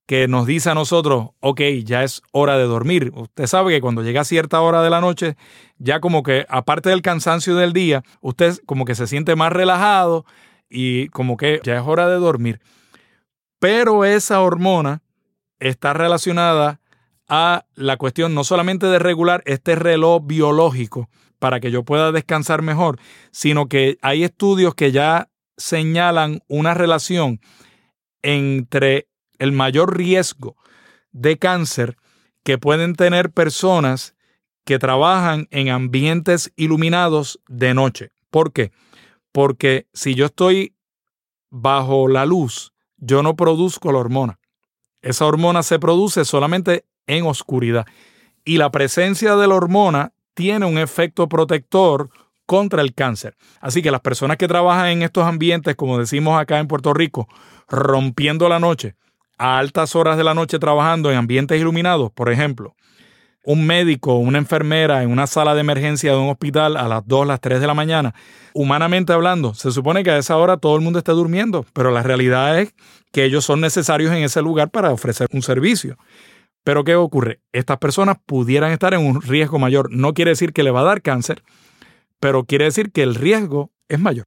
que nos dice a nosotros, ok, ya es hora de dormir. Usted sabe que cuando llega a cierta hora de la noche, ya como que aparte del cansancio del día, usted como que se siente más relajado y como que ya es hora de dormir. Pero esa hormona está relacionada a la cuestión no solamente de regular este reloj biológico para que yo pueda descansar mejor, sino que hay estudios que ya señalan una relación entre el mayor riesgo de cáncer que pueden tener personas que trabajan en ambientes iluminados de noche. ¿Por qué? Porque si yo estoy bajo la luz, yo no produzco la hormona. Esa hormona se produce solamente en oscuridad. Y la presencia de la hormona tiene un efecto protector contra el cáncer. Así que las personas que trabajan en estos ambientes, como decimos acá en Puerto Rico, rompiendo la noche, a altas horas de la noche trabajando en ambientes iluminados, por ejemplo, un médico una enfermera en una sala de emergencia de un hospital a las 2, las 3 de la mañana, humanamente hablando, se supone que a esa hora todo el mundo está durmiendo, pero la realidad es que ellos son necesarios en ese lugar para ofrecer un servicio. Pero ¿qué ocurre? Estas personas pudieran estar en un riesgo mayor. No quiere decir que le va a dar cáncer, pero quiere decir que el riesgo es mayor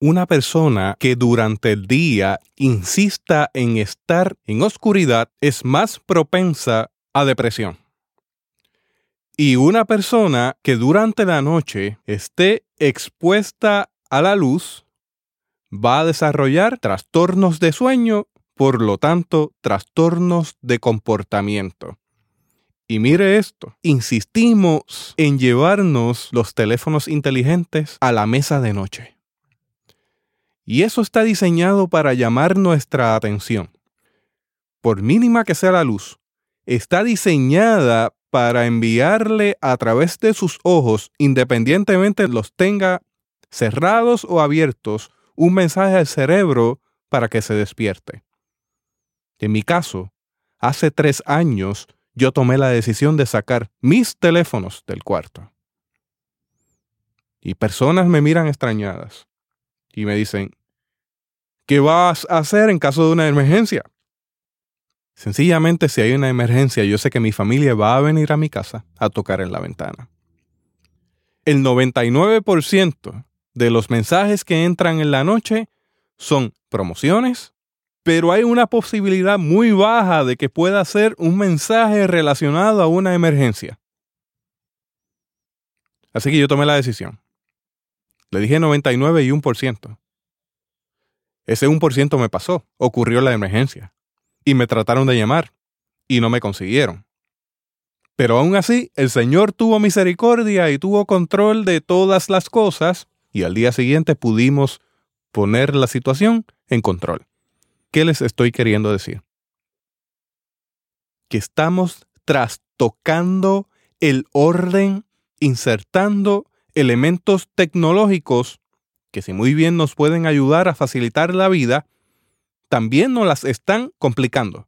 una persona que durante el día insista en estar en oscuridad es más propensa a depresión. Y una persona que durante la noche esté expuesta a la luz va a desarrollar trastornos de sueño, por lo tanto, trastornos de comportamiento. Y mire esto, insistimos en llevarnos los teléfonos inteligentes a la mesa de noche. Y eso está diseñado para llamar nuestra atención. Por mínima que sea la luz, está diseñada para enviarle a través de sus ojos, independientemente los tenga cerrados o abiertos, un mensaje al cerebro para que se despierte. En mi caso, hace tres años yo tomé la decisión de sacar mis teléfonos del cuarto. Y personas me miran extrañadas y me dicen, ¿qué vas a hacer en caso de una emergencia? Sencillamente, si hay una emergencia, yo sé que mi familia va a venir a mi casa a tocar en la ventana. El 99% de los mensajes que entran en la noche son promociones, pero hay una posibilidad muy baja de que pueda ser un mensaje relacionado a una emergencia. Así que yo tomé la decisión. Le dije 99 y 1%. Ese 1% me pasó, ocurrió la emergencia. Y me trataron de llamar, y no me consiguieron. Pero aún así, el Señor tuvo misericordia y tuvo control de todas las cosas, y al día siguiente pudimos poner la situación en control. ¿Qué les estoy queriendo decir? Que estamos trastocando el orden, insertando elementos tecnológicos que si muy bien nos pueden ayudar a facilitar la vida, también nos las están complicando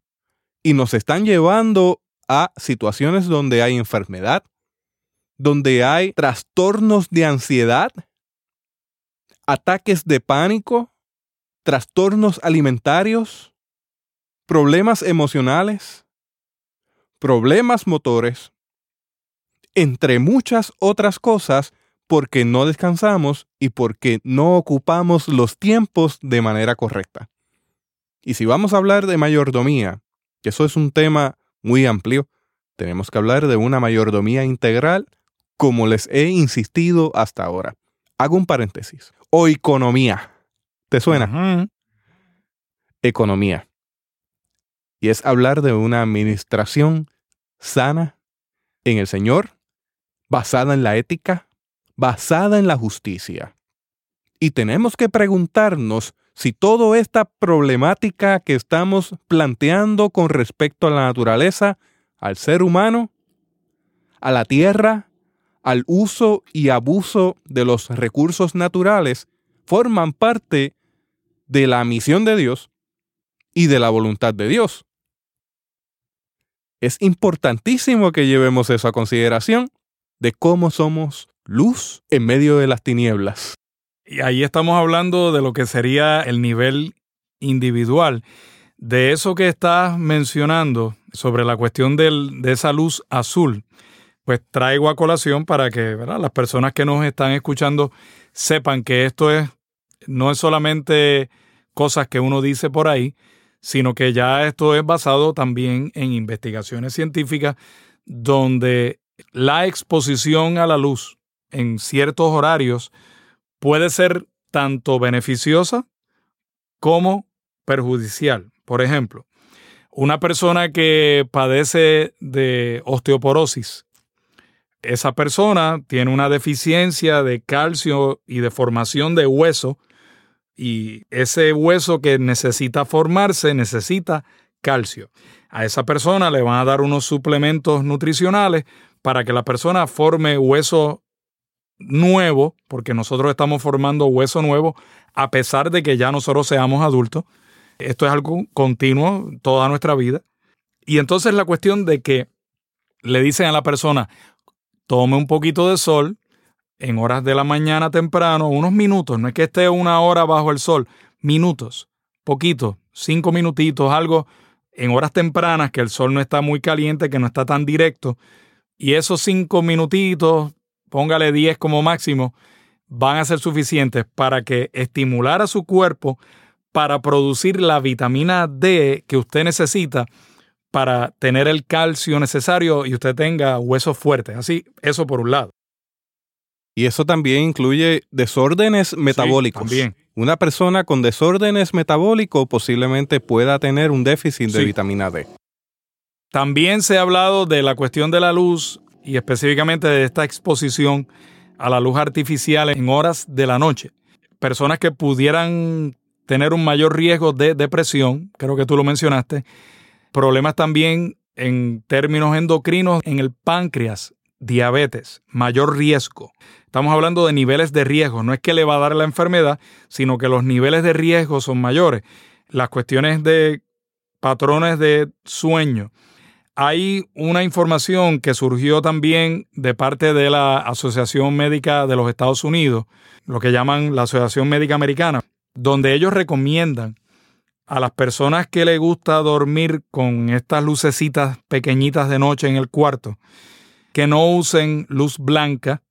y nos están llevando a situaciones donde hay enfermedad, donde hay trastornos de ansiedad, ataques de pánico, trastornos alimentarios, problemas emocionales, problemas motores, entre muchas otras cosas porque no descansamos y porque no ocupamos los tiempos de manera correcta. Y si vamos a hablar de mayordomía, que eso es un tema muy amplio, tenemos que hablar de una mayordomía integral como les he insistido hasta ahora. Hago un paréntesis. O economía. ¿Te suena? Economía. y es hablar de una administración sana en el Señor, basada en la ética, basada en la justicia. Y tenemos que preguntarnos si toda esta problemática que estamos planteando con respecto a la naturaleza, al ser humano, a la tierra, al uso y abuso de los recursos naturales, forman parte de la misión de Dios y de la voluntad de Dios. Es importantísimo que llevemos eso a consideración de cómo somos luz en medio de las tinieblas. Y ahí estamos hablando de lo que sería el nivel individual. De eso que estás mencionando sobre la cuestión del, de esa luz azul, pues traigo a colación para que las personas que nos están escuchando sepan que esto es no es solamente cosas que uno dice por ahí, sino que ya esto es basado también en investigaciones científicas donde la exposición a la luz en ciertos horarios puede ser tanto beneficiosa como perjudicial. Por ejemplo, una persona que padece de osteoporosis, esa persona tiene una deficiencia de calcio y de formación de hueso y ese hueso que necesita formarse necesita calcio. A esa persona le van a dar unos suplementos nutricionales para que la persona forme hueso nuevo, porque nosotros estamos formando hueso nuevo a pesar de que ya nosotros seamos adultos. Esto es algo continuo toda nuestra vida. Y entonces la cuestión de que le dicen a la persona, tome un poquito de sol, en horas de la mañana temprano, unos minutos, no es que esté una hora bajo el sol, minutos, poquito, cinco minutitos, algo en horas tempranas que el sol no está muy caliente, que no está tan directo, y esos cinco minutitos, póngale diez como máximo, van a ser suficientes para que estimular a su cuerpo para producir la vitamina D que usted necesita para tener el calcio necesario y usted tenga huesos fuertes. Así, eso por un lado. Y eso también incluye desórdenes metabólicos. también. Una persona con desórdenes metabólicos posiblemente pueda tener un déficit de vitamina D. También se ha hablado de la cuestión de la luz y específicamente de esta exposición a la luz artificial en horas de la noche. Personas que pudieran tener un mayor riesgo de depresión, creo que tú lo mencionaste. Problemas también en términos endocrinos en el páncreas, diabetes, mayor riesgo. Estamos hablando de niveles de riesgo. No es que le va a dar la enfermedad, sino que los niveles de riesgo son mayores. Las cuestiones de patrones de sueño. Hay una información que surgió también de parte de la Asociación Médica de los Estados Unidos, lo que llaman la Asociación Médica Americana, donde ellos recomiendan a las personas que les gusta dormir con estas lucecitas pequeñitas de noche en el cuarto, que no usen luz blanca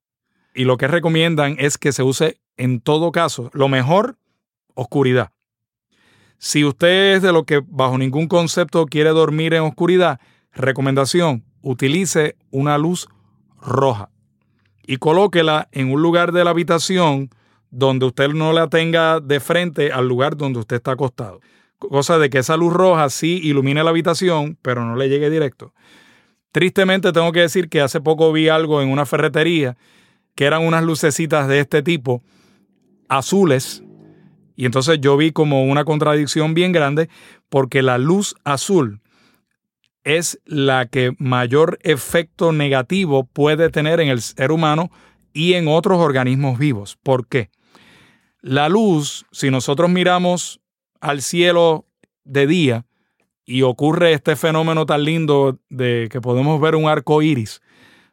y lo que recomiendan es que se use en todo caso, lo mejor, oscuridad. Si usted es de lo que bajo ningún concepto quiere dormir en oscuridad, recomendación, utilice una luz roja y colóquela en un lugar de la habitación donde usted no la tenga de frente al lugar donde usted está acostado. Cosa de que esa luz roja sí ilumine la habitación, pero no le llegue directo. Tristemente tengo que decir que hace poco vi algo en una ferretería que eran unas lucecitas de este tipo, azules, y entonces yo vi como una contradicción bien grande, porque la luz azul es la que mayor efecto negativo puede tener en el ser humano y en otros organismos vivos. ¿Por qué? La luz, si nosotros miramos al cielo de día y ocurre este fenómeno tan lindo de que podemos ver un arco iris,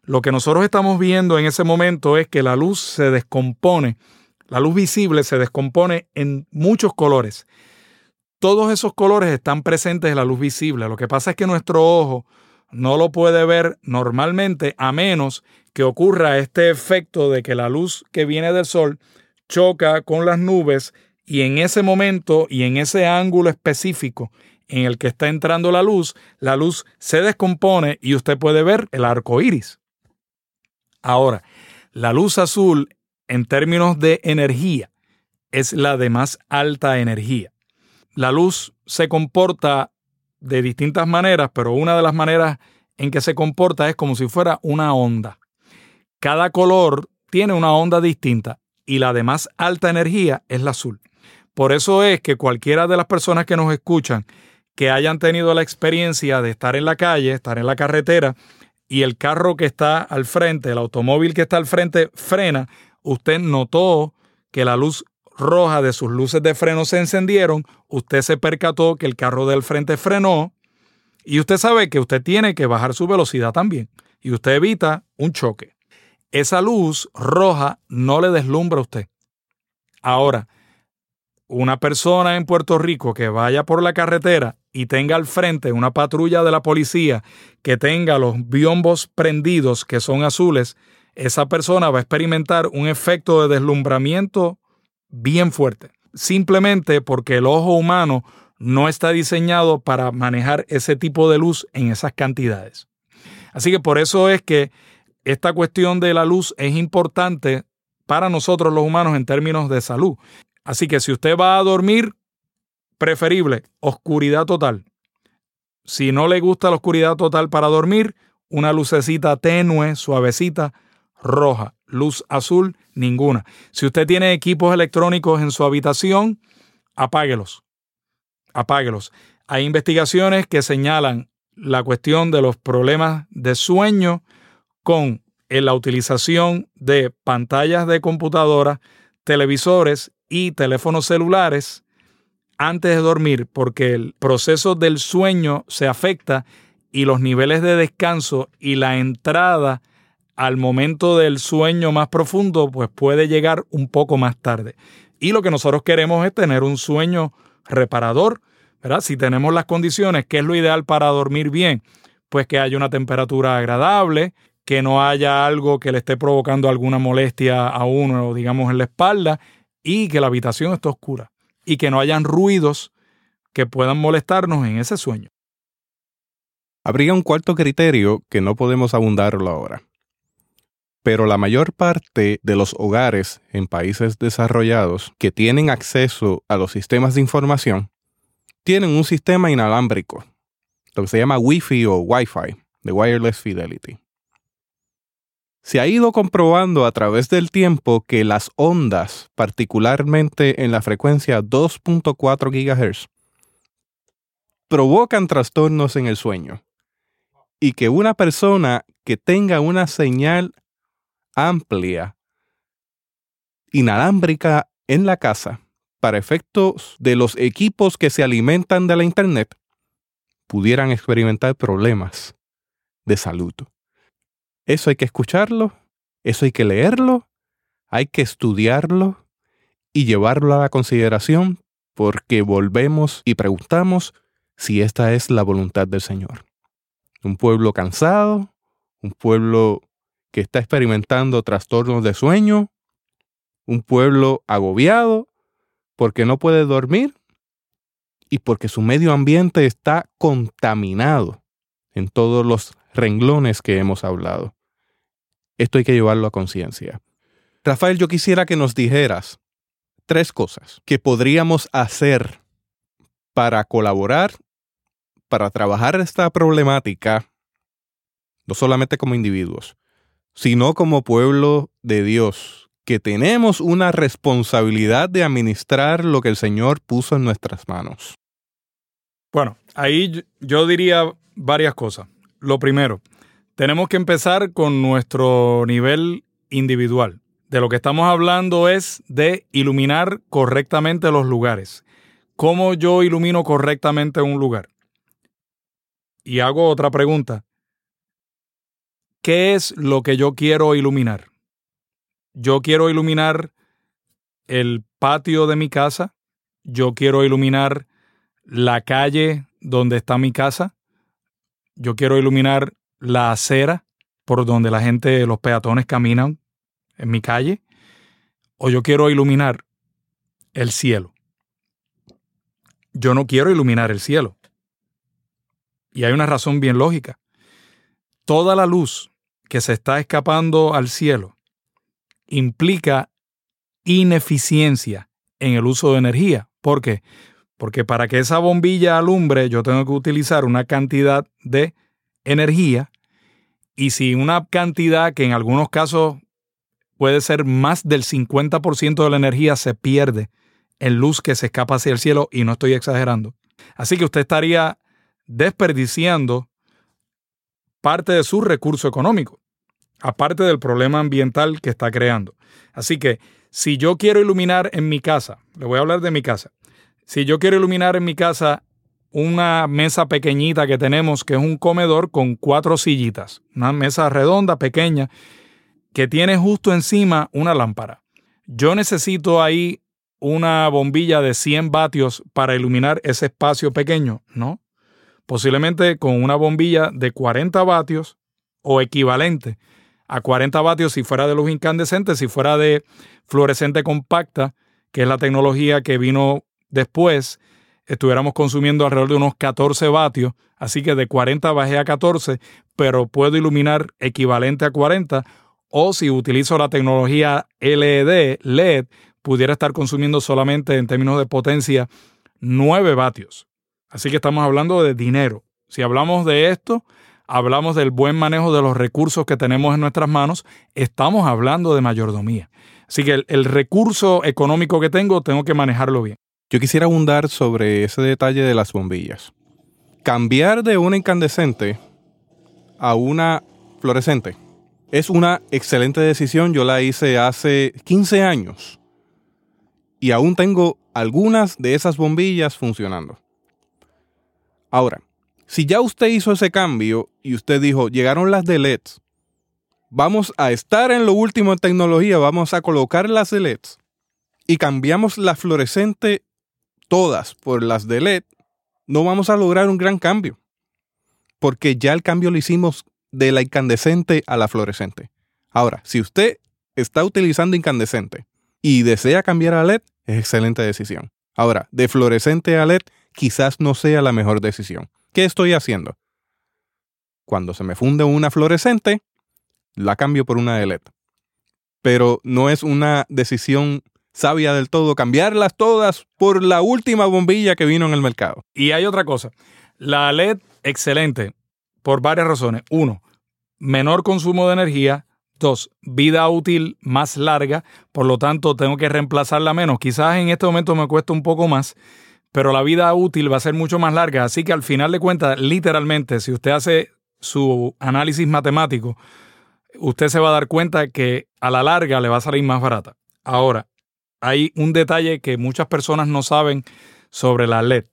lo que nosotros estamos viendo en ese momento es que la luz se descompone, la luz visible se descompone en muchos colores. Todos esos colores están presentes en la luz visible. Lo que pasa es que nuestro ojo no lo puede ver normalmente a menos que ocurra este efecto de que la luz que viene del sol choca con las nubes y en ese momento y en ese ángulo específico en el que está entrando la luz, la luz se descompone y usted puede ver el arco iris. Ahora, la luz azul en términos de energía es la de más alta energía. La luz se comporta de distintas maneras, pero una de las maneras en que se comporta es como si fuera una onda. Cada color tiene una onda distinta y la de más alta energía es la azul. Por eso es que cualquiera de las personas que nos escuchan que hayan tenido la experiencia de estar en la calle, estar en la carretera y el carro que está al frente, el automóvil que está al frente frena, usted notó que la luz roja de sus luces de freno se encendieron, usted se percató que el carro del frente frenó y usted sabe que usted tiene que bajar su velocidad también y usted evita un choque. Esa luz roja no le deslumbra a usted. Ahora, una persona en Puerto Rico que vaya por la carretera y tenga al frente una patrulla de la policía que tenga los biombos prendidos que son azules, esa persona va a experimentar un efecto de deslumbramiento bien fuerte, simplemente porque el ojo humano no está diseñado para manejar ese tipo de luz en esas cantidades. Así que por eso es que esta cuestión de la luz es importante para nosotros los humanos en términos de salud. Así que si usted va a dormir, preferible oscuridad total. Si no le gusta la oscuridad total para dormir, una lucecita tenue, suavecita, roja. Luz azul, ninguna. Si usted tiene equipos electrónicos en su habitación, apáguelos. Apáguelos. Hay investigaciones que señalan la cuestión de los problemas de sueño con la utilización de pantallas de computadora, televisores y teléfonos celulares antes de dormir porque el proceso del sueño se afecta y los niveles de descanso y la entrada al momento del sueño más profundo pues puede llegar un poco más tarde. Y lo que nosotros queremos es tener un sueño reparador, ¿verdad? Si tenemos las condiciones, ¿qué es lo ideal para dormir bien? Pues que haya una temperatura agradable, que no haya algo que le esté provocando alguna molestia a uno, digamos, en la espalda, y que la habitación esté oscura, y que no hayan ruidos que puedan molestarnos en ese sueño. Habría un cuarto criterio que no podemos abundarlo ahora pero la mayor parte de los hogares en países desarrollados que tienen acceso a los sistemas de información tienen un sistema inalámbrico, lo que se llama Wi-Fi o Wi-Fi, de Wireless Fidelity. Se ha ido comprobando a través del tiempo que las ondas, particularmente en la frecuencia 2.4 GHz, provocan trastornos en el sueño y que una persona que tenga una señal amplia, inalámbrica en la casa para efectos de los equipos que se alimentan de la Internet, pudieran experimentar problemas de salud. Eso hay que escucharlo, eso hay que leerlo, hay que estudiarlo y llevarlo a la consideración porque volvemos y preguntamos si esta es la voluntad del Señor. Un pueblo cansado, un pueblo que está experimentando trastornos de sueño, un pueblo agobiado porque no puede dormir y porque su medio ambiente está contaminado en todos los renglones que hemos hablado. Esto hay que llevarlo a conciencia. Rafael, yo quisiera que nos dijeras tres cosas que podríamos hacer para colaborar, para trabajar esta problemática, no solamente como individuos, sino como pueblo de Dios, que tenemos una responsabilidad de administrar lo que el Señor puso en nuestras manos. Bueno, ahí yo diría varias cosas. Lo primero, tenemos que empezar con nuestro nivel individual. De lo que estamos hablando es de iluminar correctamente los lugares. ¿Cómo yo ilumino correctamente un lugar? Y hago otra pregunta. ¿Qué es lo que yo quiero iluminar? Yo quiero iluminar el patio de mi casa, yo quiero iluminar la calle donde está mi casa, yo quiero iluminar la acera por donde la gente, los peatones caminan en mi calle, o yo quiero iluminar el cielo. Yo no quiero iluminar el cielo. Y hay una razón bien lógica. Toda la luz que se está escapando al cielo implica ineficiencia en el uso de energía. ¿Por qué? Porque para que esa bombilla alumbre yo tengo que utilizar una cantidad de energía y si una cantidad que en algunos casos puede ser más del 50% de la energía se pierde en luz que se escapa hacia el cielo y no estoy exagerando. Así que usted estaría desperdiciando parte de su recurso económico, aparte del problema ambiental que está creando. Así que si yo quiero iluminar en mi casa, le voy a hablar de mi casa, si yo quiero iluminar en mi casa una mesa pequeñita que tenemos, que es un comedor con cuatro sillitas, una mesa redonda, pequeña, que tiene justo encima una lámpara. Yo necesito ahí una bombilla de 100 vatios para iluminar ese espacio pequeño, ¿no? Posiblemente con una bombilla de 40 vatios o equivalente a 40 vatios si fuera de luz incandescente, si fuera de fluorescente compacta, que es la tecnología que vino después, estuviéramos consumiendo alrededor de unos 14 vatios, así que de 40 bajé a 14, pero puedo iluminar equivalente a 40, o si utilizo la tecnología LED, LED, pudiera estar consumiendo solamente en términos de potencia 9 vatios. Así que estamos hablando de dinero. Si hablamos de esto, hablamos del buen manejo de los recursos que tenemos en nuestras manos, estamos hablando de mayordomía. Así que el, recurso económico que tengo, tengo que manejarlo bien. Yo quisiera abundar sobre ese detalle de las bombillas. Cambiar de una incandescente a una fluorescente es una excelente decisión. Yo la hice hace 15 años y aún tengo algunas de esas bombillas funcionando. Ahora, si ya usted hizo ese cambio y usted dijo, llegaron las de LEDs, vamos a estar en lo último en tecnología, vamos a colocar las de LEDs y cambiamos la fluorescente todas por las de LED, no vamos a lograr un gran cambio. Porque ya el cambio lo hicimos de la incandescente a la fluorescente. Ahora, si usted está utilizando incandescente y desea cambiar a LED, es excelente decisión. Ahora, de fluorescente a LED quizás no sea la mejor decisión. ¿Qué estoy haciendo? Cuando se me funde una fluorescente, la cambio por una LED. Pero no es una decisión sabia del todo cambiarlas todas por la última bombilla que vino en el mercado. Y hay otra cosa. La LED, excelente, por varias razones. Uno, menor consumo de energía. Dos, vida útil más larga, por lo tanto tengo que reemplazarla menos. Quizás en este momento me cuesta un poco más, pero la vida útil va a ser mucho más larga. Así que al final de cuentas, literalmente, si usted hace su análisis matemático, usted se va a dar cuenta que a la larga le va a salir más barata. Ahora, hay un detalle que muchas personas no saben sobre la LED.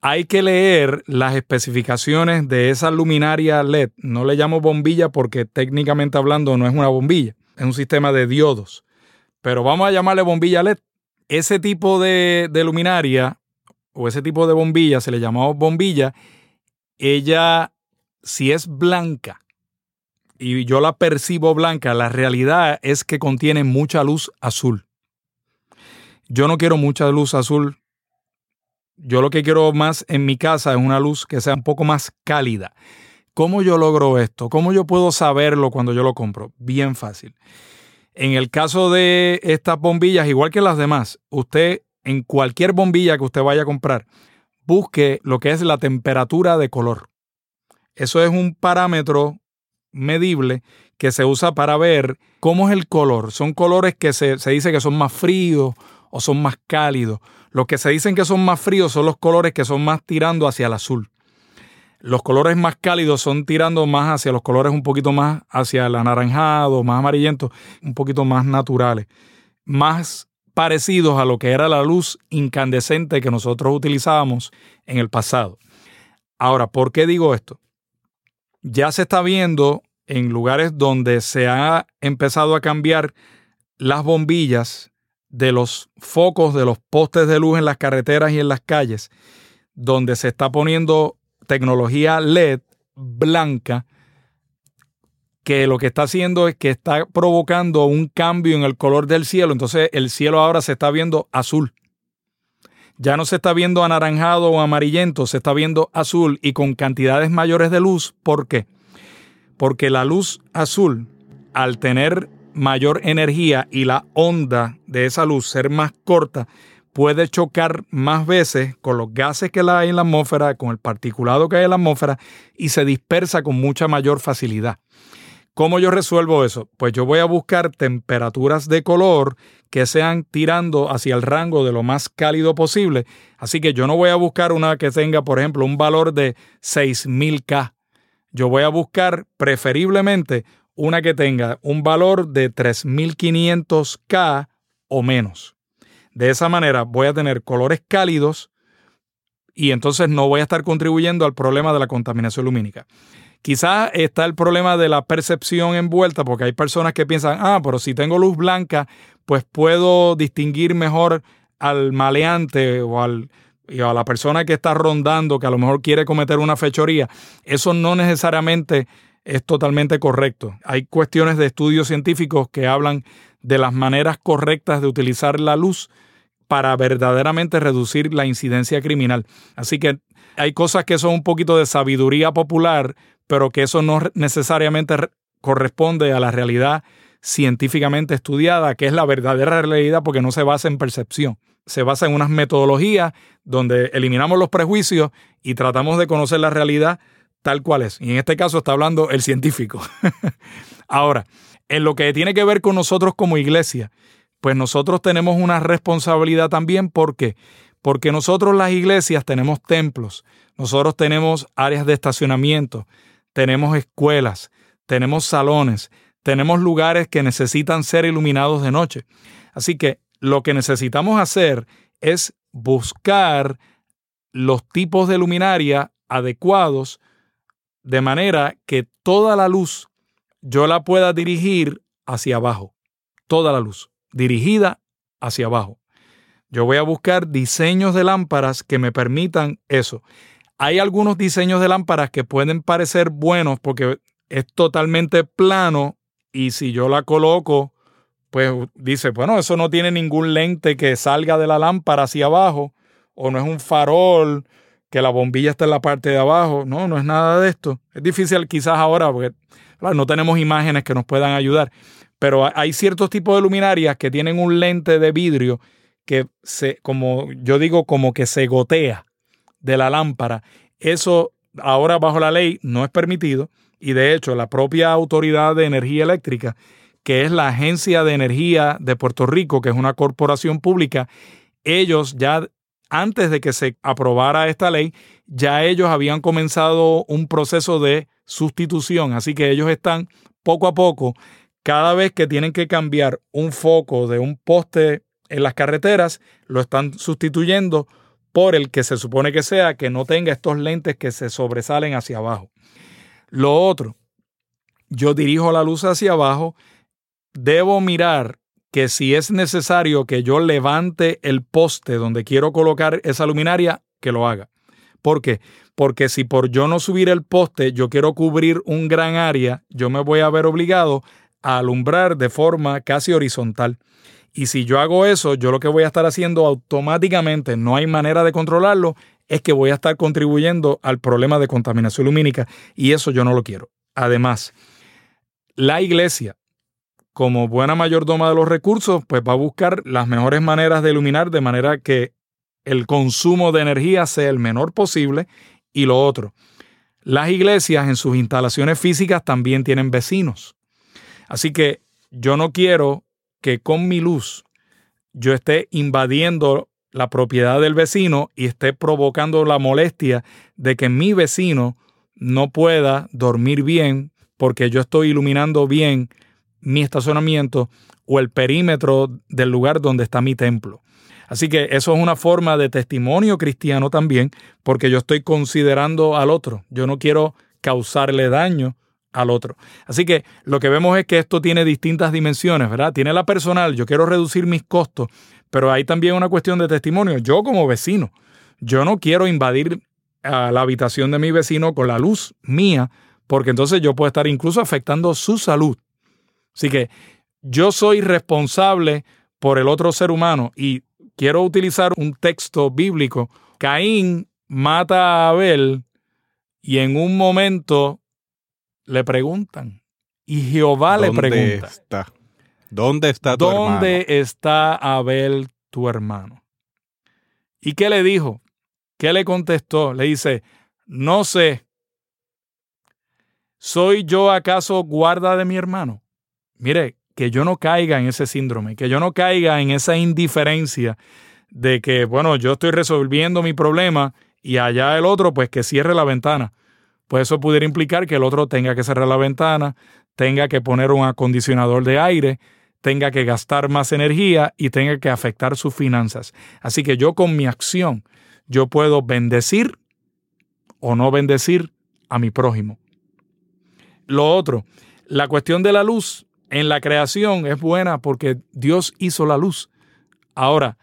Hay que leer las especificaciones de esa luminaria LED. No le llamo bombilla porque técnicamente hablando no es una bombilla, es un sistema de diodos. Pero vamos a llamarle bombilla LED. Ese tipo de, luminaria o ese tipo de bombilla, se le llamó bombilla, ella si es blanca y yo la percibo blanca, la realidad es que contiene mucha luz azul. Yo no quiero mucha luz azul. Yo lo que quiero más en mi casa es una luz que sea un poco más cálida. ¿Cómo yo logro esto? ¿Cómo yo puedo saberlo cuando yo lo compro? Bien fácil. En el caso de estas bombillas, igual que las demás, usted en cualquier bombilla que usted vaya a comprar, busque lo que es la temperatura de color. Eso es un parámetro medible que se usa para ver cómo es el color. Son colores que se, se dice que son más fríos o son más cálidos. Los que se dicen que son más fríos son los colores que son más tirando hacia el azul. Los colores más cálidos son tirando más hacia los colores un poquito más hacia el anaranjado, más amarillento, un poquito más naturales, más parecidos a lo que era la luz incandescente que nosotros utilizábamos en el pasado. Ahora, ¿por qué digo esto? Ya se está viendo en lugares donde se ha empezado a cambiar las bombillas de los focos de los postes de luz en las carreteras y en las calles, donde se está poniendo tecnología LED blanca, que lo que está haciendo es que está provocando un cambio en el color del cielo. Entonces el cielo ahora se está viendo azul. Ya no se está viendo anaranjado o amarillento, se está viendo azul y con cantidades mayores de luz. ¿Por qué? Porque la luz azul, al tener mayor energía y la onda de esa luz ser más corta, puede chocar más veces con los gases que hay en la atmósfera, con el particulado que hay en la atmósfera y se dispersa con mucha mayor facilidad. ¿Cómo yo resuelvo eso? Pues yo voy a buscar temperaturas de color que sean tirando hacia el rango de lo más cálido posible. Así que yo no voy a buscar una que tenga, por ejemplo, un valor de 6000 K. Yo voy a buscar preferiblemente una que tenga un valor de 3500 K o menos. De esa manera voy a tener colores cálidos y entonces no voy a estar contribuyendo al problema de la contaminación lumínica. Quizás está el problema de la percepción envuelta, porque hay personas que piensan, ah, pero si tengo luz blanca, pues puedo distinguir mejor al maleante o al, a la persona que está rondando, que a lo mejor quiere cometer una fechoría. Eso no necesariamente es totalmente correcto. Hay cuestiones de estudios científicos que hablan de las maneras correctas de utilizar la luz para verdaderamente reducir la incidencia criminal. Así que hay cosas que son un poquito de sabiduría popular, pero que eso no necesariamente corresponde a la realidad científicamente estudiada, que es la verdadera realidad porque no se basa en percepción. Se basa en unas metodologías donde eliminamos los prejuicios y tratamos de conocer la realidad tal cual es. Y en este caso está hablando el científico. Ahora, en lo que tiene que ver con nosotros como iglesia, pues nosotros tenemos una responsabilidad también. ¿Por qué? Porque nosotros las iglesias tenemos templos, nosotros tenemos áreas de estacionamiento, tenemos escuelas, tenemos salones, tenemos lugares que necesitan ser iluminados de noche. Así que lo que necesitamos hacer es buscar los tipos de luminaria adecuados de manera que toda la luz yo la pueda dirigir hacia abajo. Toda la luz dirigida hacia abajo. Yo voy a buscar diseños de lámparas que me permitan eso. Hay algunos diseños de lámparas que pueden parecer buenos porque es totalmente plano y si yo la coloco, pues dice, bueno, eso no tiene ningún lente que salga de la lámpara hacia abajo o no es un farol que la bombilla está en la parte de abajo. No, no es nada de esto. Es difícil quizás ahora porque no tenemos imágenes que nos puedan ayudar, pero hay ciertos tipos de luminarias que tienen un lente de vidrio que se, como yo digo, como que se gotea de la lámpara. Eso ahora bajo la ley no es permitido y de hecho la propia Autoridad de Energía Eléctrica, que es la Agencia de Energía de Puerto Rico, que es una corporación pública, ellos ya antes de que se aprobara esta ley, ya ellos habían comenzado un proceso de sustitución. Así que ellos están poco a poco, cada vez que tienen que cambiar un foco de un poste en las carreteras, lo están sustituyendo por el que se supone que sea, que no tenga estos lentes que se sobresalen hacia abajo. Lo otro, yo dirijo la luz hacia abajo, debo mirar que si es necesario que yo levante el poste donde quiero colocar esa luminaria, que lo haga. ¿Por qué? Porque si por yo no subir el poste yo quiero cubrir un gran área, yo me voy a ver obligado a alumbrar de forma casi horizontal. Y si yo hago eso, yo lo que voy a estar haciendo automáticamente, no hay manera de controlarlo, es que voy a estar contribuyendo al problema de contaminación lumínica y eso yo no lo quiero. Además, la iglesia como buena mayordoma de los recursos, pues va a buscar las mejores maneras de iluminar de manera que el consumo de energía sea el menor posible. Y lo otro, las iglesias en sus instalaciones físicas también tienen vecinos. Así que yo no quiero que con mi luz yo esté invadiendo la propiedad del vecino y esté provocando la molestia de que mi vecino no pueda dormir bien porque yo estoy iluminando bien mi estacionamiento o el perímetro del lugar donde está mi templo. Así que eso es una forma de testimonio cristiano también, porque yo estoy considerando al otro. Yo no quiero causarle daño al otro. Así que lo que vemos es que esto tiene distintas dimensiones, ¿verdad? Tiene la personal, yo quiero reducir mis costos, pero hay también una cuestión de testimonio. Yo como vecino, yo no quiero invadir a la habitación de mi vecino con la luz mía, porque entonces yo puedo estar incluso afectando su salud. Así que yo soy responsable por el otro ser humano y quiero utilizar un texto bíblico. Caín mata a Abel y en un momento le preguntan y Jehová le pregunta. Está? ¿Dónde está tu ¿Dónde está Abel tu hermano? ¿Y qué le dijo? ¿Qué le contestó? Le dice, no sé. ¿Soy yo acaso guarda de mi hermano? Mire, que yo no caiga en ese síndrome, que yo no caiga en esa indiferencia de que, bueno, yo estoy resolviendo mi problema y allá el otro, pues que cierre la ventana. Pues eso pudiera implicar que el otro tenga que cerrar la ventana, tenga que poner un acondicionador de aire, tenga que gastar más energía y tenga que afectar sus finanzas. Así que yo con mi acción, yo puedo bendecir o no bendecir a mi prójimo. Lo otro, la cuestión de la luz en la creación es buena porque Dios hizo la luz. Ahora,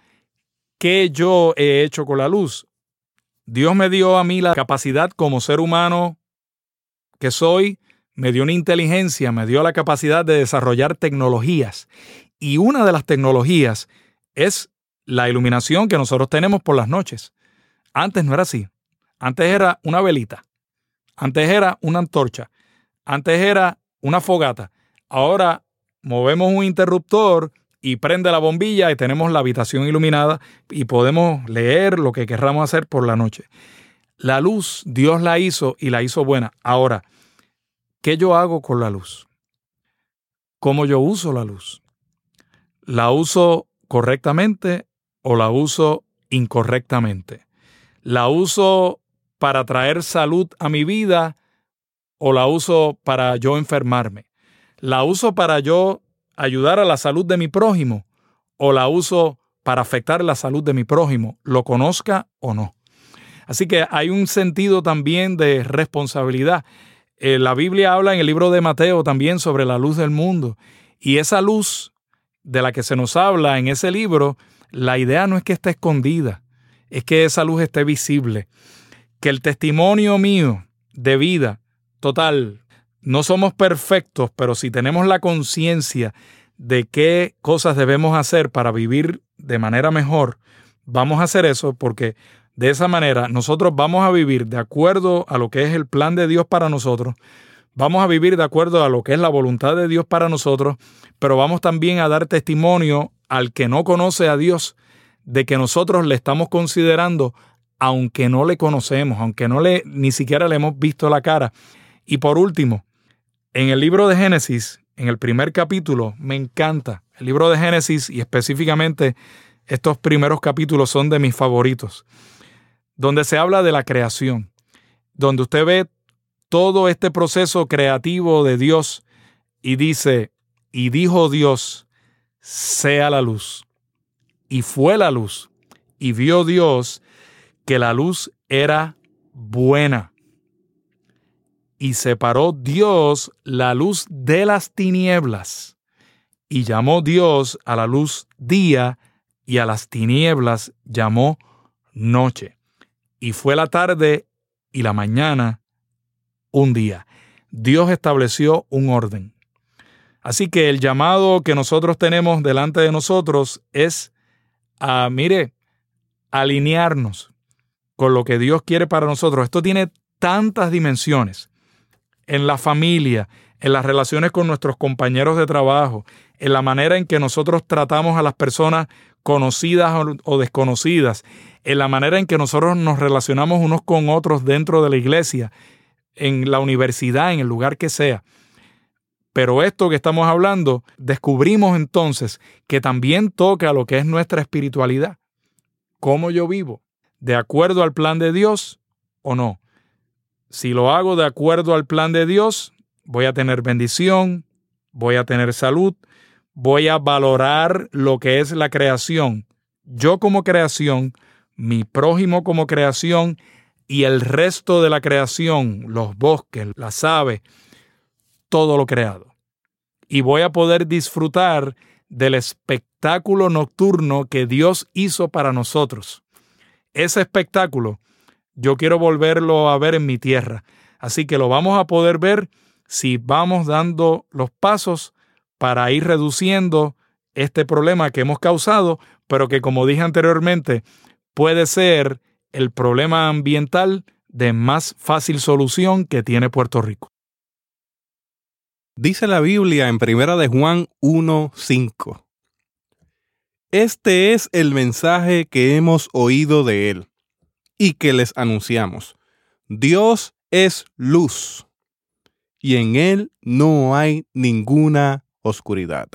¿qué yo he hecho con la luz? Dios me dio a mí la capacidad como ser humano que soy, me dio una inteligencia, me dio la capacidad de desarrollar tecnologías. Y una de las tecnologías es la iluminación que nosotros tenemos por las noches. Antes no era así. Antes era una velita. Antes era una antorcha. Antes era una fogata. Ahora movemos un interruptor y prende la bombilla y tenemos la habitación iluminada y podemos leer lo que querramos hacer por la noche. La luz Dios la hizo y la hizo buena. Ahora, ¿qué yo hago con la luz? ¿Cómo yo uso la luz? ¿La uso correctamente o la uso incorrectamente? ¿La uso para traer salud a mi vida o la uso para yo enfermarme? ¿La uso para yo ayudar a la salud de mi prójimo o la uso para afectar la salud de mi prójimo, lo conozca o no? Así que hay un sentido también de responsabilidad. Eh, la Biblia habla en el libro de Mateo también sobre la luz del mundo. Y esa luz de la que se nos habla en ese libro, la idea no es que esté escondida, es que esa luz esté visible. Que el testimonio mío de vida total, no somos perfectos, pero si tenemos la conciencia de qué cosas debemos hacer para vivir de manera mejor, vamos a hacer eso porque de esa manera nosotros vamos a vivir de acuerdo a lo que es el plan de Dios para nosotros, vamos a vivir de acuerdo a lo que es la voluntad de Dios para nosotros, pero vamos también a dar testimonio al que no conoce a Dios de que nosotros le estamos considerando aunque no le conocemos, aunque no le ni siquiera le hemos visto la cara. Y por último, en el libro de Génesis, en el primer capítulo, me encanta. El libro de Génesis y específicamente estos primeros capítulos son de mis favoritos, donde se habla de la creación, donde usted ve todo este proceso creativo de Dios y dice, y dijo Dios, sea la luz. Y fue la luz. Y vio Dios que la luz era buena y separó Dios la luz de las tinieblas, y llamó Dios a la luz día, y a las tinieblas llamó noche. Y fue la tarde y la mañana un día. Dios estableció un orden. Así que el llamado que nosotros tenemos delante de nosotros es a, mire, alinearnos con lo que Dios quiere para nosotros. Esto tiene tantas dimensiones en la familia, en las relaciones con nuestros compañeros de trabajo, en la manera en que nosotros tratamos a las personas conocidas o desconocidas, en la manera en que nosotros nos relacionamos unos con otros dentro de la iglesia, en la universidad, en el lugar que sea. Pero esto que estamos hablando, descubrimos entonces que también toca lo que es nuestra espiritualidad. ¿Cómo yo vivo? ¿De acuerdo al plan de Dios o no? Si lo hago de acuerdo al plan de Dios, voy a tener bendición, voy a tener salud, voy a valorar lo que es la creación. Yo como creación, mi prójimo como creación y el resto de la creación, los bosques, las aves, todo lo creado. Y voy a poder disfrutar del espectáculo nocturno que Dios hizo para nosotros. Ese espectáculo yo quiero volverlo a ver en mi tierra. Así que lo vamos a poder ver si vamos dando los pasos para ir reduciendo este problema que hemos causado, pero que como dije anteriormente, puede ser el problema ambiental de más fácil solución que tiene Puerto Rico. Dice la Biblia en Primera de Juan 1:5. Este es el mensaje que hemos oído de Él y que les anunciamos. Dios es luz y en Él no hay ninguna oscuridad.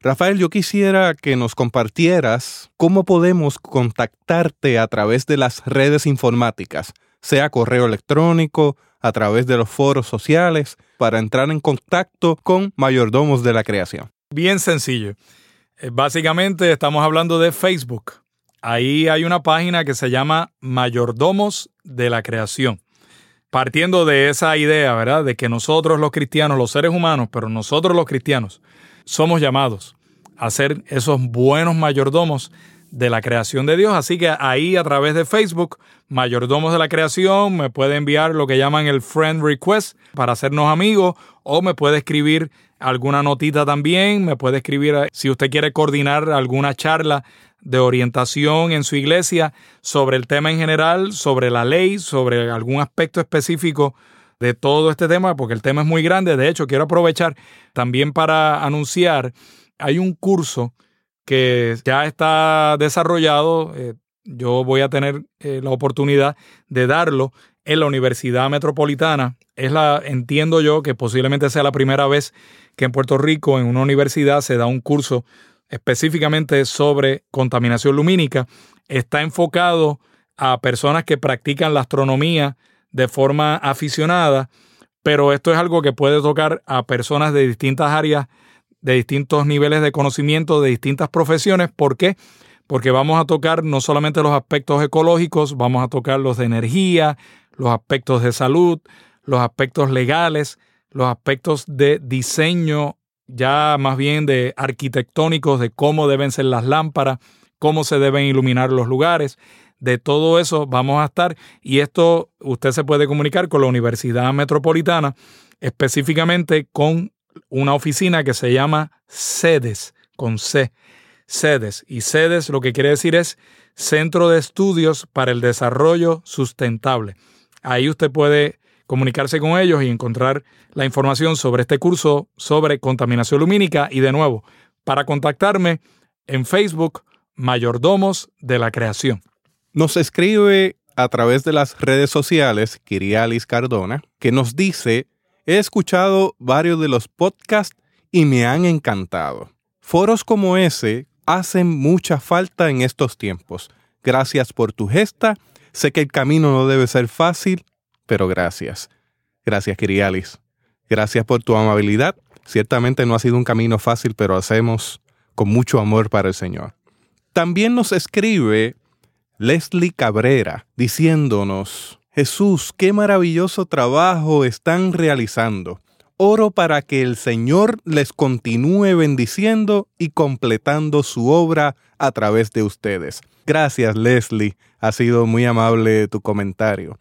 Rafael, yo quisiera que nos compartieras cómo podemos contactarte a través de las redes informáticas, sea correo electrónico, a través de los foros sociales, para entrar en contacto con mayordomos de la creación. Bien sencillo. Eh, básicamente estamos hablando de Facebook. Ahí hay una página que se llama Mayordomos de la Creación. Partiendo de esa idea, ¿verdad? De que nosotros los cristianos, los seres humanos, pero nosotros los cristianos, somos llamados a ser esos buenos mayordomos de la creación de Dios. Así que ahí a través de Facebook, Mayordomos de la Creación, me puede enviar lo que llaman el friend request para hacernos amigos o me puede escribir alguna notita también, me puede escribir eh, si usted quiere coordinar alguna charla de orientación en su iglesia sobre el tema en general, sobre la ley, sobre algún aspecto específico de todo este tema, porque el tema es muy grande. De hecho, quiero aprovechar también para anunciar, hay un curso que ya está desarrollado, eh, yo voy a tener eh, la oportunidad de darlo en la Universidad Metropolitana. Es la, entiendo yo que posiblemente sea la primera vez que en Puerto Rico, en una universidad, se da un curso específicamente sobre contaminación lumínica. Está enfocado a personas que practican la astronomía de forma aficionada, pero esto es algo que puede tocar a personas de distintas áreas, de distintos niveles de conocimiento, de distintas profesiones. ¿Por qué? Porque vamos a tocar no solamente los aspectos ecológicos, vamos a tocar los de energía, los aspectos de salud, los aspectos legales, los aspectos de diseño, ya más bien de arquitectónicos, de cómo deben ser las lámparas, cómo se deben iluminar los lugares. De todo eso vamos a estar y esto usted se puede comunicar con la Universidad Metropolitana, específicamente con una oficina que se llama SEDES, con C, SEDES. Y SEDES lo que quiere decir es Centro de Estudios para el Desarrollo Sustentable. Ahí usted puede comunicarse con ellos y encontrar la información sobre este curso sobre contaminación lumínica. Y de nuevo, para contactarme en Facebook, Mayordomos de la Creación. Nos escribe a través de las redes sociales Kirialis Cardona, que nos dice, he escuchado varios de los podcasts y me han encantado. Foros como ese hacen mucha falta en estos tiempos. Gracias por tu gesta. Sé que el camino no debe ser fácil, pero gracias. Gracias, Kirialis. Gracias por tu amabilidad. Ciertamente no ha sido un camino fácil, pero hacemos con mucho amor para el Señor. También nos escribe Leslie Cabrera diciéndonos, Jesús, qué maravilloso trabajo están realizando. Oro para que el Señor les continúe bendiciendo y completando su obra a través de ustedes. Gracias, Leslie. Ha sido muy amable tu comentario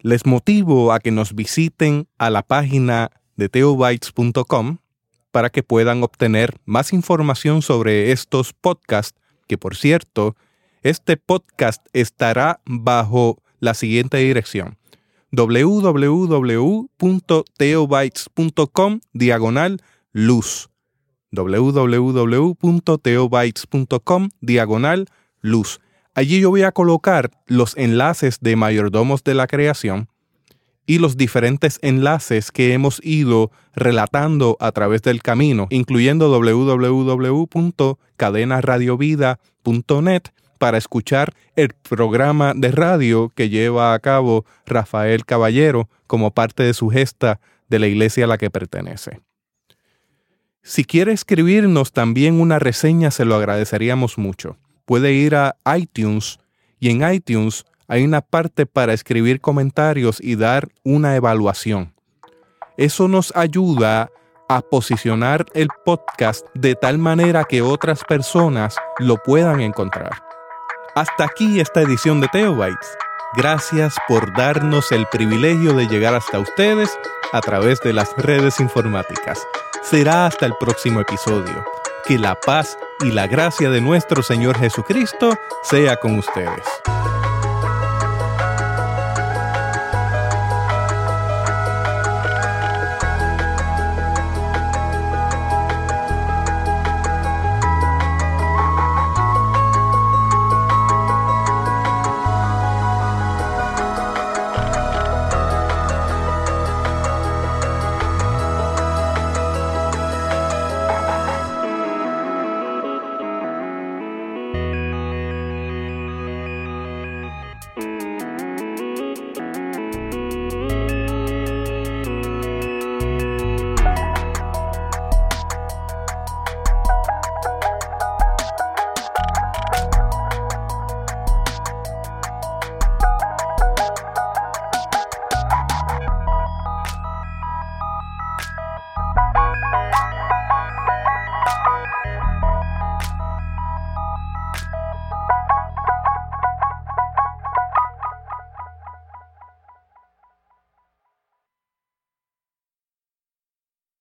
les motivo a que nos visiten a la página de teobytes.com para que puedan obtener más información sobre estos podcasts, que por cierto, este podcast estará bajo la siguiente dirección www.teobytes.com diagonal luz www.teobytes.com diagonal luz Allí yo voy a colocar los enlaces de mayordomos de la creación y los diferentes enlaces que hemos ido relatando a través del camino, incluyendo www.cadenaradiovida.net para escuchar el programa de radio que lleva a cabo Rafael Caballero como parte de su gesta de la iglesia a la que pertenece. Si quiere escribirnos también una reseña, se lo agradeceríamos mucho puede ir a iTunes y en iTunes hay una parte para escribir comentarios y dar una evaluación. Eso nos ayuda a posicionar el podcast de tal manera que otras personas lo puedan encontrar. Hasta aquí esta edición de Teobytes. Gracias por darnos el privilegio de llegar hasta ustedes a través de las redes informáticas. Será hasta el próximo episodio. Que la paz y la gracia de nuestro Señor Jesucristo sea con ustedes.